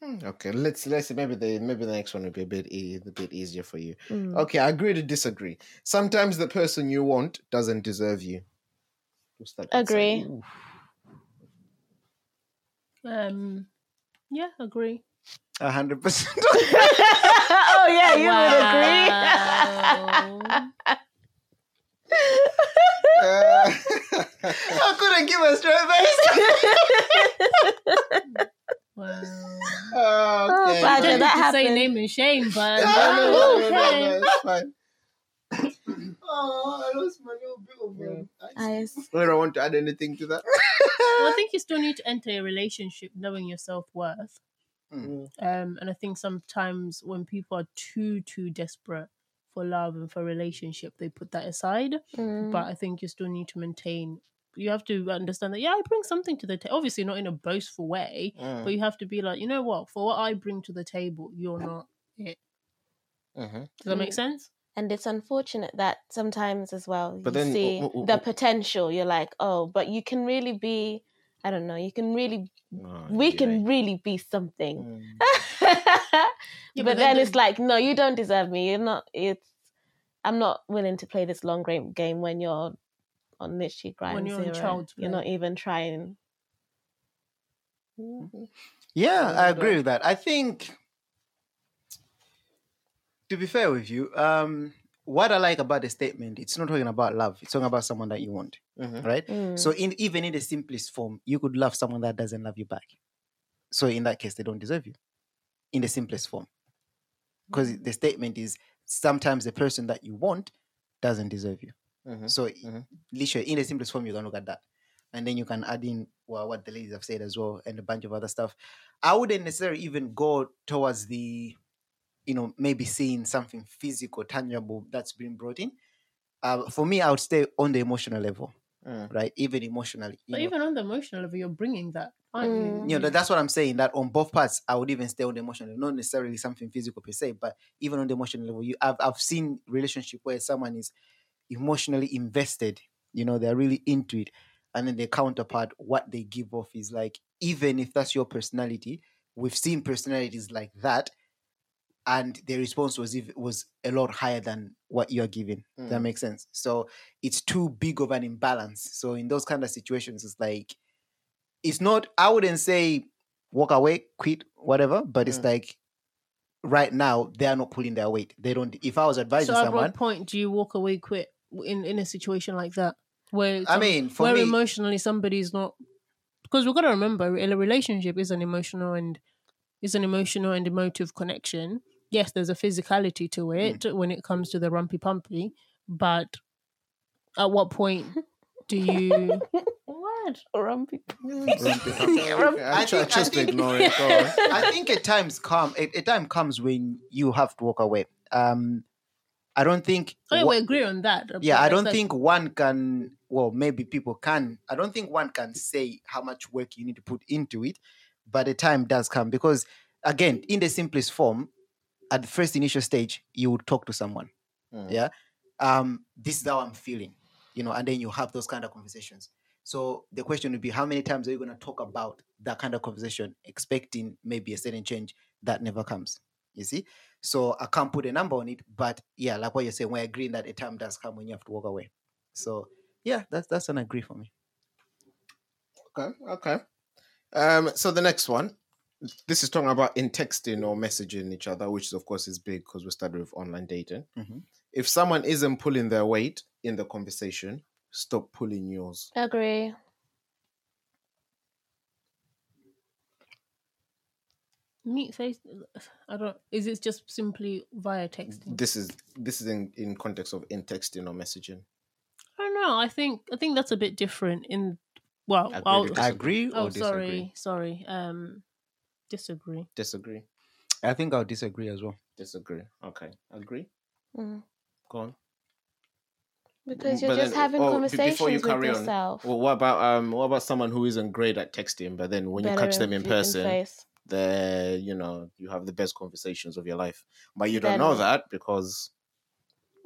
Hmm, Okay, let's let's see. Maybe the maybe the next one will be a bit e- a bit easier for you.
Mm.
Okay, I agree to disagree. Sometimes the person you want doesn't deserve you. What's that?
Agree.
Um, yeah, agree.
A hundred percent.
oh yeah, you would agree.
Uh,
I couldn't give a straight face.
wow.
oh, okay.
Oh, Badger,
I
that
to say
happened.
name and shame, but
No, no, no, no, no,
okay.
no, it's fine.
oh, I lost my little bit of um,
I don't want to add anything to that.
Well, I think you still need to enter a relationship knowing your self worth.
Mm.
Um, and I think sometimes when people are too too desperate for love and for relationship, they put that aside.
Mm.
But I think you still need to maintain. You have to understand that yeah, I bring something to the table. Obviously, not in a boastful way,
Mm.
but you have to be like, you know what? For what I bring to the table, you're not it.
Mhm.
Does that make
Mm.
sense?
and it's unfortunate that sometimes as well
But
you
then,
see
w- w-
the potential. You're like, oh, but you can really be. I don't know. You can really.
Oh,
we
yeah.
can really be something.
Mm.
Yeah,
but,
but
then
then
it's
the-
like, no, you don't deserve me. You're not. It's. I'm not willing to play this long game game when you're on literally grind
you're on
zero.
child's
You're not even trying.
Yeah, I agree with that. I think, to be fair with you, um, what I like about the statement, it's not talking about love. It's talking about someone that you want,
Mhm.
right?
Mm.
So, in even in the simplest form, you could love someone that doesn't love you back. So, in that case, they don't deserve you. In the simplest form, because the statement is sometimes the person that you want doesn't deserve you.
Mhm.
So,
Mhm.
literally, in the simplest form, you can look at that. And then you can add in well, what the ladies have said as well and a bunch of other stuff. I wouldn't necessarily even go towards the, you know, maybe seeing something physical, tangible that's been brought in. Uh, for me, I would stay on the emotional level,
Mm.
right? Even emotionally.
But
know,
even on the emotional level, you're bringing that, aren't
Mm.
you?
you know, that's what I'm saying. That on both parts, I would even stay on the emotional, level, not necessarily something physical per se, but even on the emotional level, you, I've I've seen relationship where someone is emotionally invested. You know, they're really into it, and then their counterpart, what they give off is like, even if that's your personality, we've seen personalities like that, and the response was ev- was a lot higher than what you're giving. Does That
Mm.
makes sense. So it's too big of an imbalance. So in those kind of situations, it's like it's not i wouldn't say walk away quit whatever but it's
Mm.
like right now they are not pulling their weight they don't if i was advising
So, at
someone
what point do you walk away quit in in a situation like that, where
i mean for
where
me
emotionally somebody's not? Because we've got to remember, a relationship is an emotional and is an emotional and emotive connection. Yes, there's a physicality to it
Mm.
when it comes to the rumpy pumpy, but at what point do you?
What? Rumpy.
I,
I
try,
think- I
just
think-
ignore it.
I think at times come a, a time comes when you have to walk away um i don't think
Oh, yeah,
wa-
we agree on that.
yeah i don't
like-
think one can well maybe people can i don't think one can say how much work you need to put into it but the time does come because again in the simplest form at the first initial stage you would talk to someone
Mm.
yeah um this is how i'm feeling you know and then you have those kind of conversations so the question would be how many times are you going to talk about that kind of conversation expecting maybe a certain change that never comes you see so i can't put a number on it but yeah like what you're saying we're agreeing that a time does come when you have to walk away so yeah that's that's an agree for me
Okay, okay. Um, so the next one, this is talking about in texting or messaging each other, which is of course is big because we started with online dating.
Mhm.
If someone isn't pulling their weight in the conversation, stop pulling yours.
Agree.
Meet face. I don't. Is it just simply via texting?
This is this is in in context of in texting or messaging.
I don't know. I think I think that's a bit different. In well,
Agree
I'll,
to disagree.
Agree or
oh
disagree?
sorry, sorry. Um, disagree.
Disagree.
I think I'll disagree as well.
Disagree. Okay. Agree.
Mm.
Go on.
Because you're
But
just
then-
having
oh,
conversations
before you
with
carry on,
yourself.
Well, what about um what about someone who isn't great at texting, but then when you catch them in
f-
person,
face.
They you know you have the best conversations of your life. But you don't know that because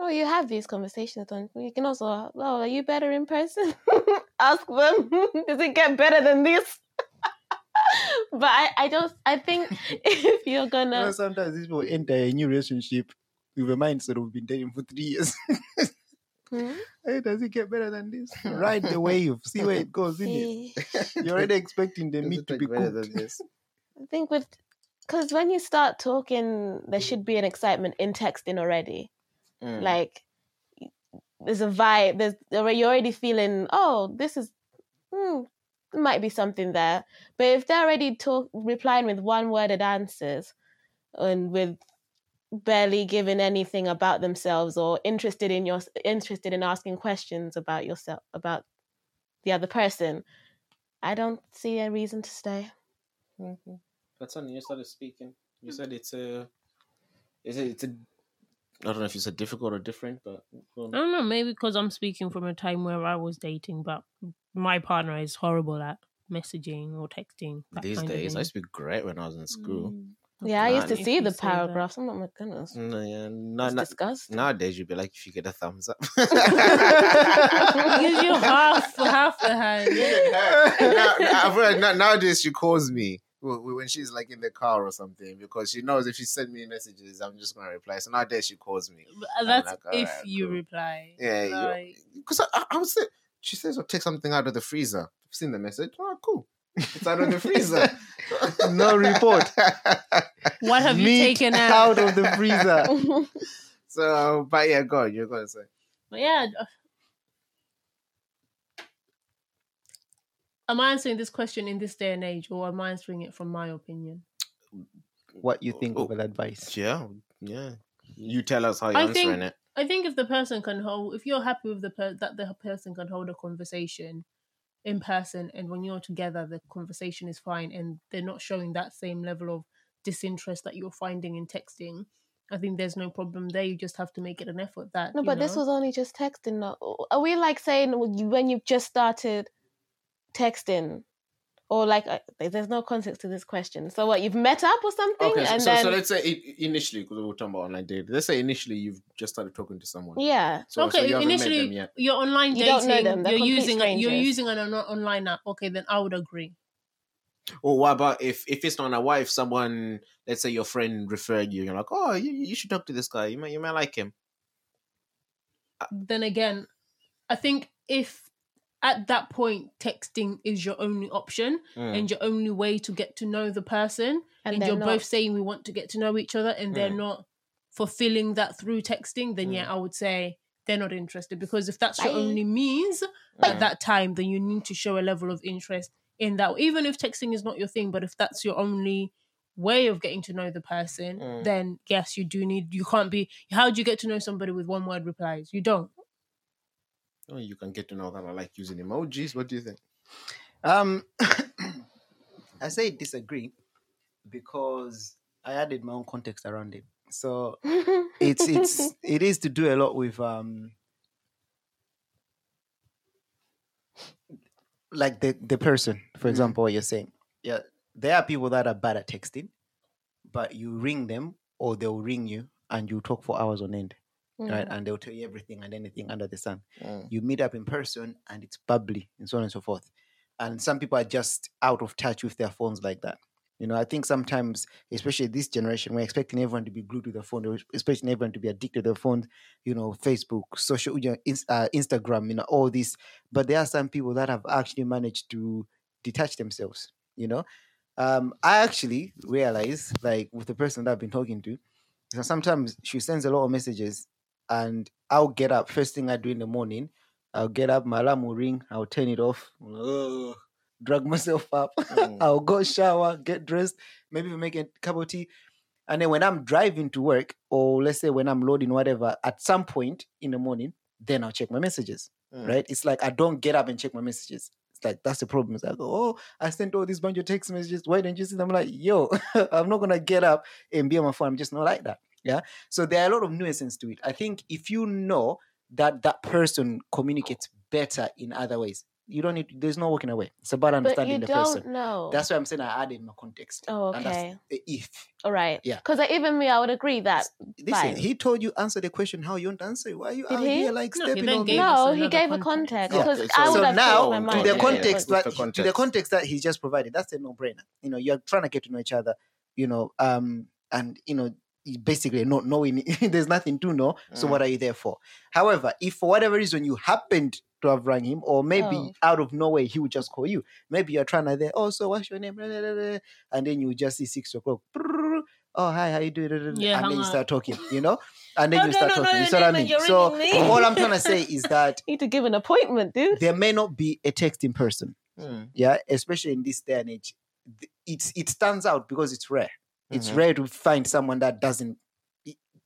Oh, you have these conversations on. You can also, oh, are you better in person? Ask them. Does it get better than this? but I, I don't. I think if you're gonna,
know, sometimes these people enter a new relationship with a mindset of been dating for three years.
Hmm?
hey, does it get better than this? Ride the wave, see where it goes. Innit?
Eh,
You're already expecting the meat
it
to be
better
cooked.
I think with, because when you start talking, there should be an excitement in texting already.
Mm.
Like, there's a vibe. There's you're already feeling. Oh, this is. Hmm, might be something there. But if they're already talk replying with one worded answers, and with barely giving anything about themselves or interested in your interested in asking questions about yourself about the other person, I don't see a reason to stay.
Mhm. But Sonny, you started speaking. You said it's a, is it? It's a. I don't know if you said difficult or different, but go on.
I don't know. Maybe because I'm speaking from a time where I was dating, but my partner is horrible at messaging or texting.
these days, I used to be great when I was in school.
Mm.
Yeah, I used to see the paragraphs. I'm like, my goodness,
No, yeah, no,
it's
no,
disgusting.
nowadays you'd be like, if you get a thumbs up.
Gives you half half the hand.
now, now, now- nowadays she calls me wh- wh- when she's like in the car or something because she knows if she send me messages, I'm just gonna reply. So nowadays she calls me. Uh,
that's
like,
if
alright,
you
cool.
reply.
Yeah, you-
Like,
Because I, I, I was say, she says, "I'll take something out of the freezer." I've seen the message. Oh, cool. It's out of the freezer.
No report.
what have you taken out?
out of the freezer.
so, but yeah, go on. You're gonna say.
But yeah. Am I answering this question in this day and age, or am I answering it from my opinion?
what you think
Oh,
of that advice?
Yeah, yeah. You tell us how you're
I
answering
think-
it.
I think if the person can hold, if you're happy with the per- that the person can hold a conversation in person, and when you're together, the conversation is fine, and they're not showing that same level of disinterest that you're finding in texting. I think there's no problem there. You just have to make it an effort. That
No,
you
but this was only just texting. No, are we like saying when you've just started texting, or like uh, there's no context to this question? So what? You've met up or something,
Okay, so,
and
so,
then
so let's say initially, because we're talking about online dating. Let's say initially you've just started talking to someone.
yeah,
So, so
okay,
you haven't met
initially
them yet.
you're online dating.
You don't know them. They're
You're
complete
using a, you're using an online app. Okay, then I would agree.
Or what about if if it's not a wife, someone, let's say your friend referred you, you're like, oh, you, you should talk to this guy. You might you might like him.
Then again, I think if at that point texting is your only option
Mm.
and your only way to get to know the person,
and,
and, you're
not,
both saying we want to get to know each other, and they're
Mm.
not fulfilling that through texting, then yeah, I would say they're not interested because if that's your only means
Mm.
at that time, then you need to show a level of interest in that. Even if texting is not your thing, but if that's your only way of getting to know the person,
Mm.
then yes, you do need. You can't be. How do you get to know somebody with one word replies? You don't.
You can get to know that I like using emojis. What do you think?
Um, I say disagree because I added my own context around it. So it's it's it is to do a lot with um like the the person for
Mm.
example what you're saying yeah there are people that are bad at texting but you ring them or they'll ring you and you talk for hours on end right
Mm.
and they'll tell you everything and anything under the sun
Mm.
you meet up in person and it's bubbly and so on and so forth. And some people are just out of touch with their phones like that. You know, I think sometimes, especially this generation, we're expecting everyone to be glued to their phone, expecting everyone to be addicted to their phone, you know, Facebook, social, you know, uh, Instagram, you know, all this. But there are some people that have actually managed to detach themselves, you know. Um, I actually realize, like, with the person that I've been talking to, sometimes she sends a lot of messages and I'll get up first thing I do in the morning. I'll get up, my alarm will ring, I'll turn it off. Ugh. drag myself up.
Mm.
I'll go shower, get dressed, maybe make a cup of tea. And then when I'm driving to work, or let's say when I'm loading whatever, at some point in the morning, then I'll check my messages.
Mm.
Right? It's like I don't get up and check my messages. It's like that's the problem. It's like, oh, I sent all these bunch of text messages. Why didn't you see them? I'm like, yo, I'm not gonna get up and be on my phone. I'm just not like that. Yeah. So there are a lot of nuances to it. I think if you know that that person communicates better in other ways, you don't need. There's no walking away. It's about
But
understanding
you
the
don't
person.
know.
That's why I'm saying I added my context.
Oh,
And that's
okay.
the if.
All right.
Yeah.
Because even me, I would agree that.
Listen,
Fine.
he told you answer the question how you want to answer it. Why are you
Did
out
he?
here like
No,
stepping
then
on me?
No, he
another
gave a
context.
context.
Yeah.
Because
Okay,
I
so-
would
so
have
now
changed my
to
mind.
to the
Yeah, yeah,
context that
the
to the
context?
context that he's just provided that's a no-brainer you know you're trying to get to know each other you know um and you know you basically not knowing there's nothing to know so
Mm.
what are you there for? However if for whatever reason you happened to have rang him or maybe
Oh.
out of nowhere he would just call you. Maybe you're trying to there oh so what's your name? And then you just see six o'clock oh hi how you doing?
Yeah,
and then you start talking you know? And then
Oh,
you start
no, no,
talking you
no,
see what i mean? so
me.
all i'm trying to say is that you
need to give an appointment, dude.
there may not be a text in person.
Mm.
yeah especially in this day and age. It's it stands out because it's rare it's
Mhm.
rare to find someone that doesn't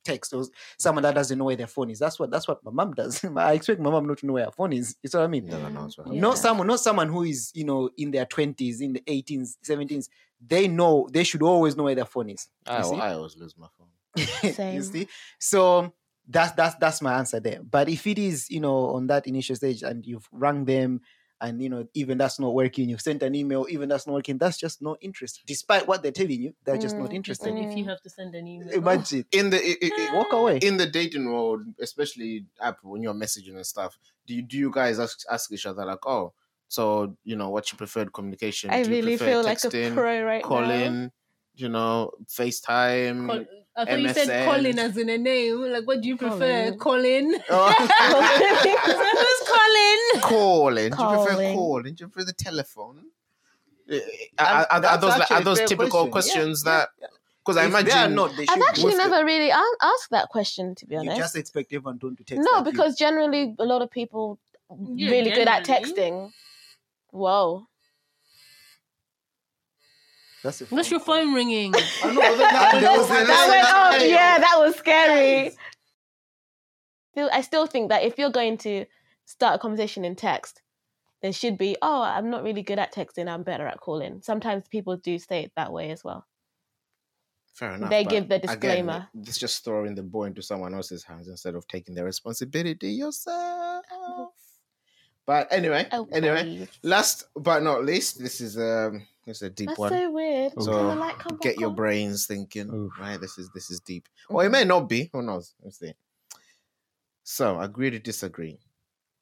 text or someone that doesn't know where their phone is. That's what that's what my mom does. I expect my mom not to know where her phone is. You see what i mean?
Never knows what
Yeah.
not someone not someone who is you know in their 20s in the 18s 17s they know they should always know where their phone is.
I. I always lose my phone.
you see? So that's that's that's my answer there. But if it is you know on that initial stage and you've rang them and you know even that's not working you've sent an email even that's not working that's just no interest despite what they're telling you they're just not
Mm,
interested
And if you
Mm.
have to send an email.
imagine
In the i- i- i-
walk away
in the dating world, especially app when you're messaging and stuff, do you do you guys ask, ask each other like, oh, so you know, what's your preferred communication?
I
Do you
really
prefer
feel like a
texting,
pro right now.
calling, you know, FaceTime?
Col- I thought you said
MSN.
Colin as in a name. Like, what do you prefer? Colin?
Oh.
Who's Colin?
calling. Do you prefer
Calling.
calling? Do you prefer the telephone? Eh, eh, Are, are, are those like, are those typical
question.
Questions
yeah,
that?
yeah.
Because I
If they are
imagine
not they
I've actually
most-
never really asked that question, to be honest.
you
honest.
just expect everyone to text
no,
like you.
because generally a lot of people
Yeah,
really good at texting. Whoa.
That's a
What's your phone ringing?
I know, that- that-
And was
that-
went
that-
off. Yeah, that was scary. Still, I still think that if you're going to start a conversation in text, there should be, oh, I'm not really good at texting. I'm better at calling. Sometimes people do say it that way as well.
Fair enough.
They give the
again,
disclaimer.
it's just throwing the ball into someone else's hands instead of taking the responsibility yourself. But anyway,
Oh,
anyway,
please.
last but not least, this is um, this is a deep
That's
one.
so weird.
So,
Can the light come
Get
back
your
on?
brains thinking.
Oof.
Right, this is this is deep. Or it mm-hmm. may not be. Who knows? Let's see. So, agree to disagree.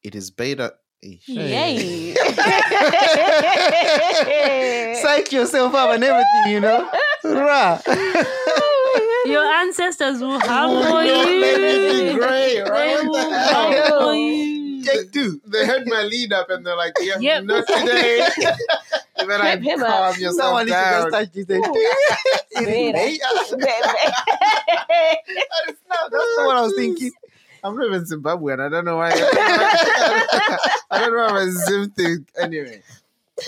It is beta. Eesh.
Yay.
psych yourself up and everything you know Rah.
Your ancestors will have
Oh,
you.
let it be great, right?
They will
hell?
fight for you.
Take two.
They heard my lead up and they're like, yeah,
Yep.
not today. you better
Flip him up.
yourself
Someone needs to
down.
just touch this and
Wait.
That's not what I was thinking.
I'm from in Zimbabwe and I don't know why. I don't know why my Zim thing. Anyway,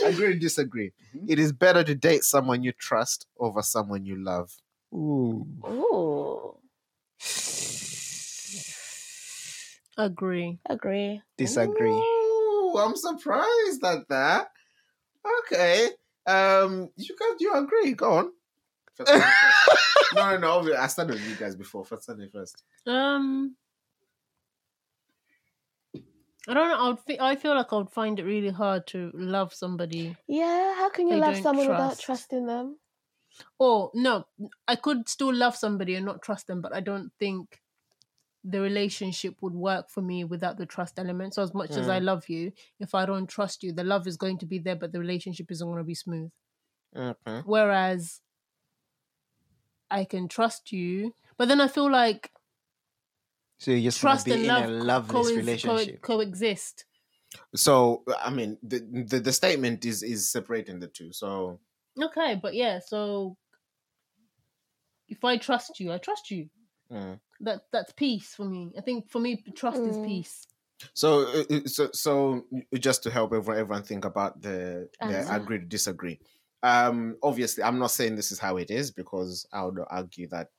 agree to disagree.
Mhm.
It is better to date someone you trust over someone you love.
Ooh.
Ooh,
Agree.
agree.
Disagree.
Ooh, I'm surprised at that. Okay. Um, you guys, you agree? Go on. First one first. no, no, no. I started with you guys before. First, Sunday first.
Um, I don't know. I would. Fe- I feel like I would find it really hard to love somebody.
Yeah, how can you
They
love
don't
someone without trusting them?
Or no, I could still love somebody and not trust them, but I don't think the relationship would work for me without the trust element. So as much as I love you, if I don't trust you, the love is going to be there, but the relationship isn't going to be smooth.
Okay.
Whereas I can trust you, but then I feel like
So you just
trust and
be
love
in a loveless
co-
relationship.
co- coexist.
So, I mean, the, the the statement is is separating the two. So,
Okay, but yeah, so if I trust you, I trust you.
mm.
That that's peace for me. I think for me, trust is
Mm.
peace.
So, uh, uh, so, so just to help everyone, everyone think about the, the
Answer.
agree to disagree. Um, obviously, I'm not saying this is how it is because I would argue that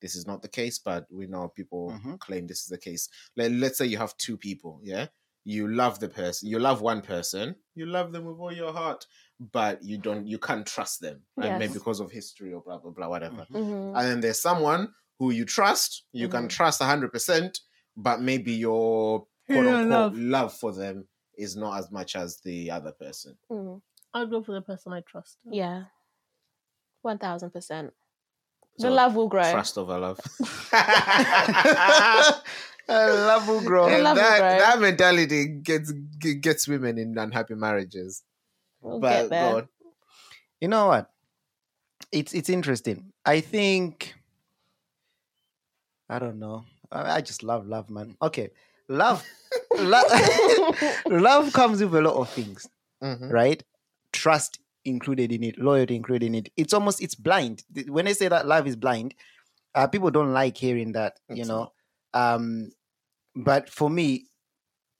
this is not the case, but we know people
Mhm.
claim this is the case. Let, let's say you have two people, yeah. You love the person, you love one person, you love them with all your heart, but you don't, you can't trust them, and maybe because of history or blah blah blah, whatever.
Mhm.
And then there's someone who you trust, you can
Mhm.
trust hundred percent, but maybe your
Yeah,
quote unquote
love.
love. for them is not as much as the other person.
Mhm.
I'd go for the person I trust.
Yeah. One thousand percent. The
So,
love will grow.
Trust over love.
love will grow.
The
And
love will
that,
grow.
that mentality gets gets women in unhappy marriages.
We'll
but
get there.
God,
You know what? It's it's interesting. I think I don't know. I, I just love love, man. Okay, love, love, love comes with a lot of things,
Mhm.
right? Trust included in it, loyalty included in it. It's almost it's blind. When I say that love is blind, uh, people don't like hearing that. You know, um, but for me,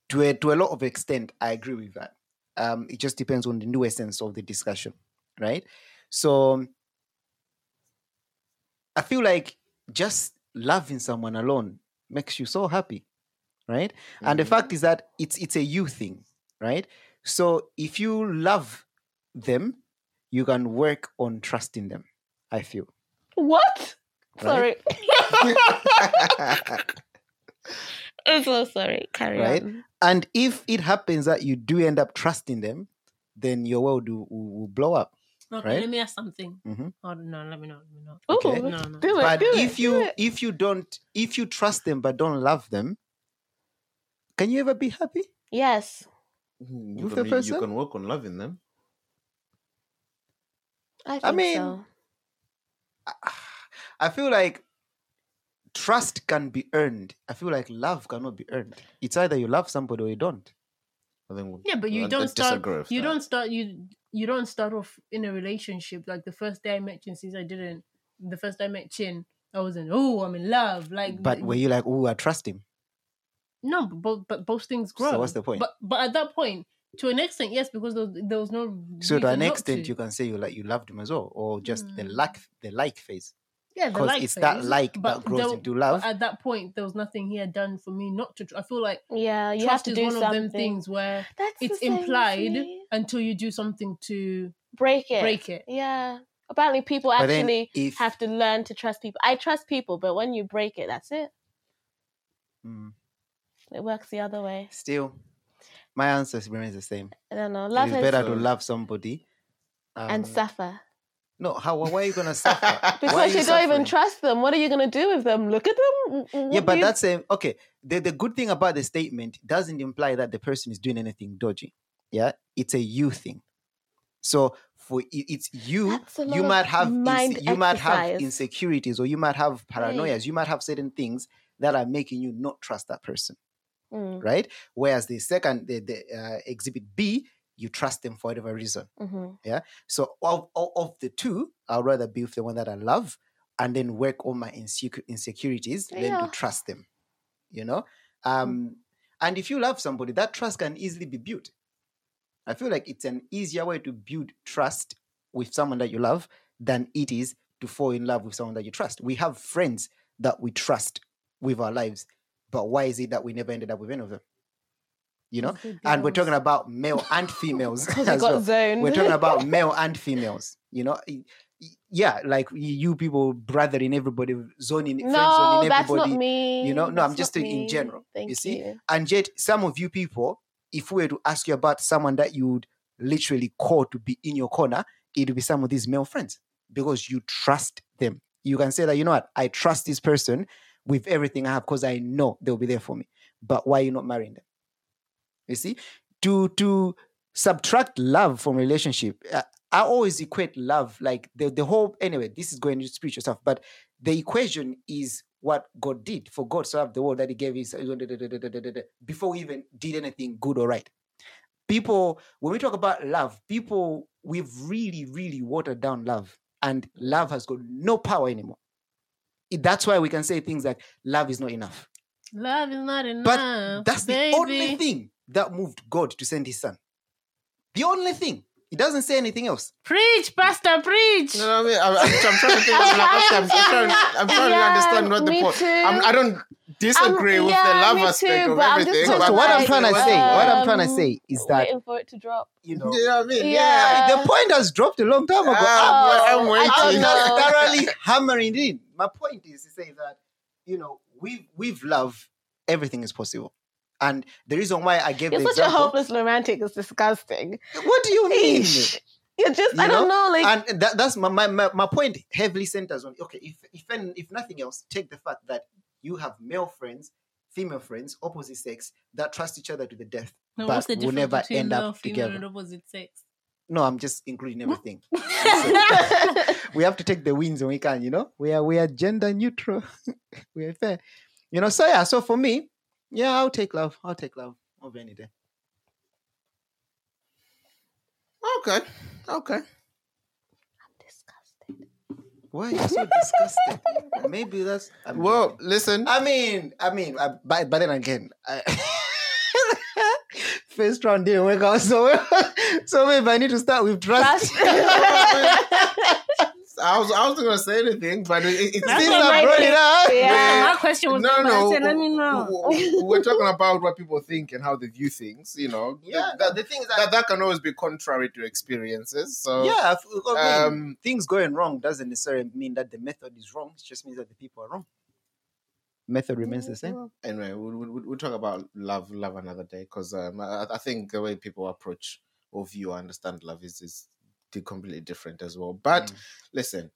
to a to a lot of extent, I agree with that. Um, it just depends on the new essence of the discussion, right? So I feel like just loving someone alone makes you so happy, right? And the
Mhm.
fact is that it's it's a you thing, right? So if you love them, you can work on trusting them. I feel.
What?
Right?
Sorry. I'm so sorry. Carry
Right?
on.
And if it happens that you do end up trusting them, then your world will, will, will blow up.
Okay,
Right?
let me ask something.
Mhm.
Oh no, let me not. Let me not.
Okay.
Ooh,
No, no.
Do it.
but
do
if
do
you
it.
if you don't if you trust them but don't love them, can you ever be happy?
yes,
you,
With
can,
the
you
person?
can work on loving them.
I think
mean,
so.
I feel like trust can be earned. I feel like love cannot be earned. It's either you love somebody or you don't.
I think
Yeah, but you
I
don't start. You
that.
don't start. You you don't start off in a relationship like the first day I met Chin. Since I didn't, the first day I met Chin, I wasn't. Oh, I'm in love. Like,
But were you like, oh, I trust him?
no, but but both things grow.
So what's the point?
But but at that point, to an extent, yes, because there was, there was no.
So to an extent,
to.
you can say you like you loved him as well, or just the
Mm.
like the like phase.
Yeah, the
'cause
like
it's that
phase,
like that
but
grows
there-
into
but
love.
At that point, there was nothing he had done for me not to. Tr- I feel like
Yeah, you
trust
have to
is
do
one
something.
of them things where
That's
it's implied
me.
until you do something to
Break it.
break it.
Yeah. Apparently, people
But
actually
if-
have to learn to trust people. I trust people, but when you break it, that's it.
Mm,
It works the other way.
still, my answer remains the same.
I don't know. Love
it's better to love somebody.
and
um,
suffer
No, how? Why are you gonna suffer?
Because you, don't
suffering?
even trust them. What are you gonna do with them? Look at them. W-
Yeah, but
you-
that's a, okay. The the good thing about the statement doesn't imply that the person is doing anything dodgy. Yeah, it's a you thing. So for it's you,
That's a lot
you might have inse- you might have insecurities or you might have paranoias.
Right.
You might have certain things that are making you not trust that person,
Mm,
right? Whereas the second the, the uh, exhibit B, you trust them for whatever reason.
mhm.
So of, of of the two, I'd rather be with the one that I love and then work on my insecur- insecurities than to trust them. You know? Um and if you love somebody, that trust can easily be built. I feel like it's an easier way to build trust with someone that you love than it is to fall in love with someone that you trust. We have friends that we trust with our lives, but why is it that we never ended up with any of them? You know? And we're talking about male and females. As well
zoned.
we're talking about male and females you know yeah like you people brothering everybody zoning
no,
zoning
that's
everybody
not me.
you know, no, I'm just saying in general,
Thank
you see?
you.
and yet some of you people if we were to ask you about someone that you would literally call to be in your corner it would be some of these male friends because you trust them you can say that you know what i trust this person with everything i have because i know they'll be there for me but why are you not marrying them you see to to subtract love from relationship uh, i always equate love like the, the whole anyway this is going to spiritual stuff but the equation is what god did for god so loved the world that he gave his before we even did anything good or right people when we talk about love people we've really really watered down love and love has got no power anymore that's why we can say things like love is not enough
Love is not enough.
But that's
baby.
the only thing that moved God to send his son. The only thing. He doesn't say anything else.
Preach, Pastor, preach.
You know what I mean? I'm, I'm, I'm trying to think. I'm, like, okay, I'm, I'm trying, I'm trying
Yeah,
to understand what the point.
too.
I'm, I don't disagree
Um,
with
yeah,
the love
me
aspect
too,
of
but I'm just
everything.
So, so what I'm trying to say, what I'm trying to
um,
say is that
Waiting for it to drop.
you know,
You know what I mean?
Yeah.
the point has dropped a long time ago.
Ah,
I'm,
I'm
Oh,
waiting.
I
I'm
don't
thoroughly hammering it in. My point is to say that you know, with with love, everything is possible. And the reason why I gave
You're
the
such a hopeless romantic. is disgusting.
what do you mean?
Eesh. You're just,
You
I don't know, like,
and that, that's my, my, my, my point heavily centers on okay if if an- if nothing else take the fact that you have male friends female friends opposite sex that trust each other to the death
No,
but
what's the
will
difference
never
between
end
male,
up together
and opposite sex?
no i'm just including everything we have to take the wins when we can you know we are we are gender neutral we are fair you know so yeah so for me yeah i'll take love i'll take love over any day
Okay. Okay.
I'm disgusted.
why are you so disgusted maybe that's I mean,
Well, listen.
I mean, I mean, I, but but then again, I, first round didn't work out so well. So maybe I need to start with trust.
I was I wasn't gonna say anything, but it, it,
That's
Since
what
I brought it up,
Yeah.
My question was
no,
no,
no.
Said, let me know.
We're talking about what people think and how they view things. You know,
yeah.
that,
the thing is
that, that can always be contrary to experiences. So
yeah, I f- I mean,
um,
things going wrong doesn't necessarily mean that the method is wrong. It just means that the people are wrong. Method remains the same.
Anyway, we'll, we'll, we'll talk about love, love another day because um, I, I think the way people approach or view or understand love is is di- completely different as well. But
Mm.
listen,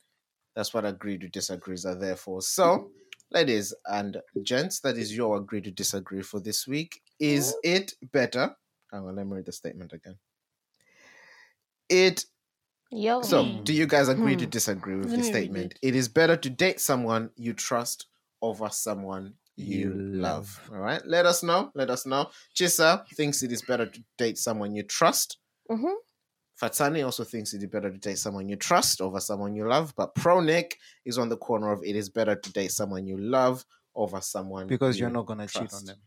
that's what agreed to disagrees are there for. So, ladies and gents, that is your agree to disagree for this week. Is it better? Hang on, let me read the statement again. It
Yo.
so, do you guys agree to
Hmm.
disagree with the statement?
it.
Is better to date someone you trust over someone you, love.
love.
All right, let us know. Let us know. Chisa thinks it is better to date someone you trust.
Mhm.
Fatsani also thinks it is better to date someone you trust over someone you love. But Pro Nick is on the corner of it is better to date someone you love over someone
Because
you
you're not gonna cheat on them.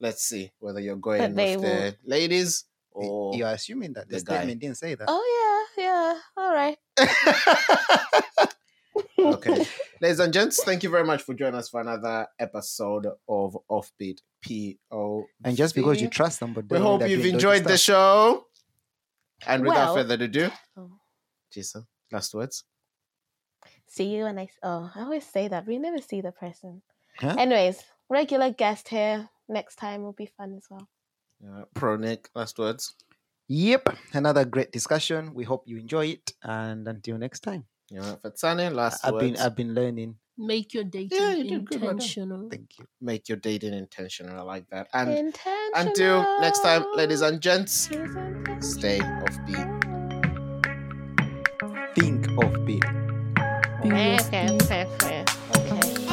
Let's see whether you're going
But they
with the ladies or
You're assuming that the,
the guy.
statement didn't say that.
Oh, yeah, yeah. All right.
okay. Ladies and gents, thank you very much for joining us for another episode of Offbeat PO.
And just because you trust somebody,
we hope you've enjoyed the
stuff.
show. And without
Well-
further ado,
Oh.
Jason, last words.
See you when I. Oh, I always say that. We never see the person.
Huh?
Anyways, regular guest here. Next time will be fun as well.
Uh, Pro Nick, last words.
Yep, another great discussion. We hope you enjoy it, and until next time.
Yeah, Fatsani, last
I've
words.
been I've been learning.
Make your dating
Yeah, you did good,
intentional.
Thank you.
Make your dating intentional. I like that. And
Intentional.
until next time, ladies and gents,
Intentional.
stay offbeat.
Think of being.
Be
Okay,
with
okay,
me.
fair, fair. Okay.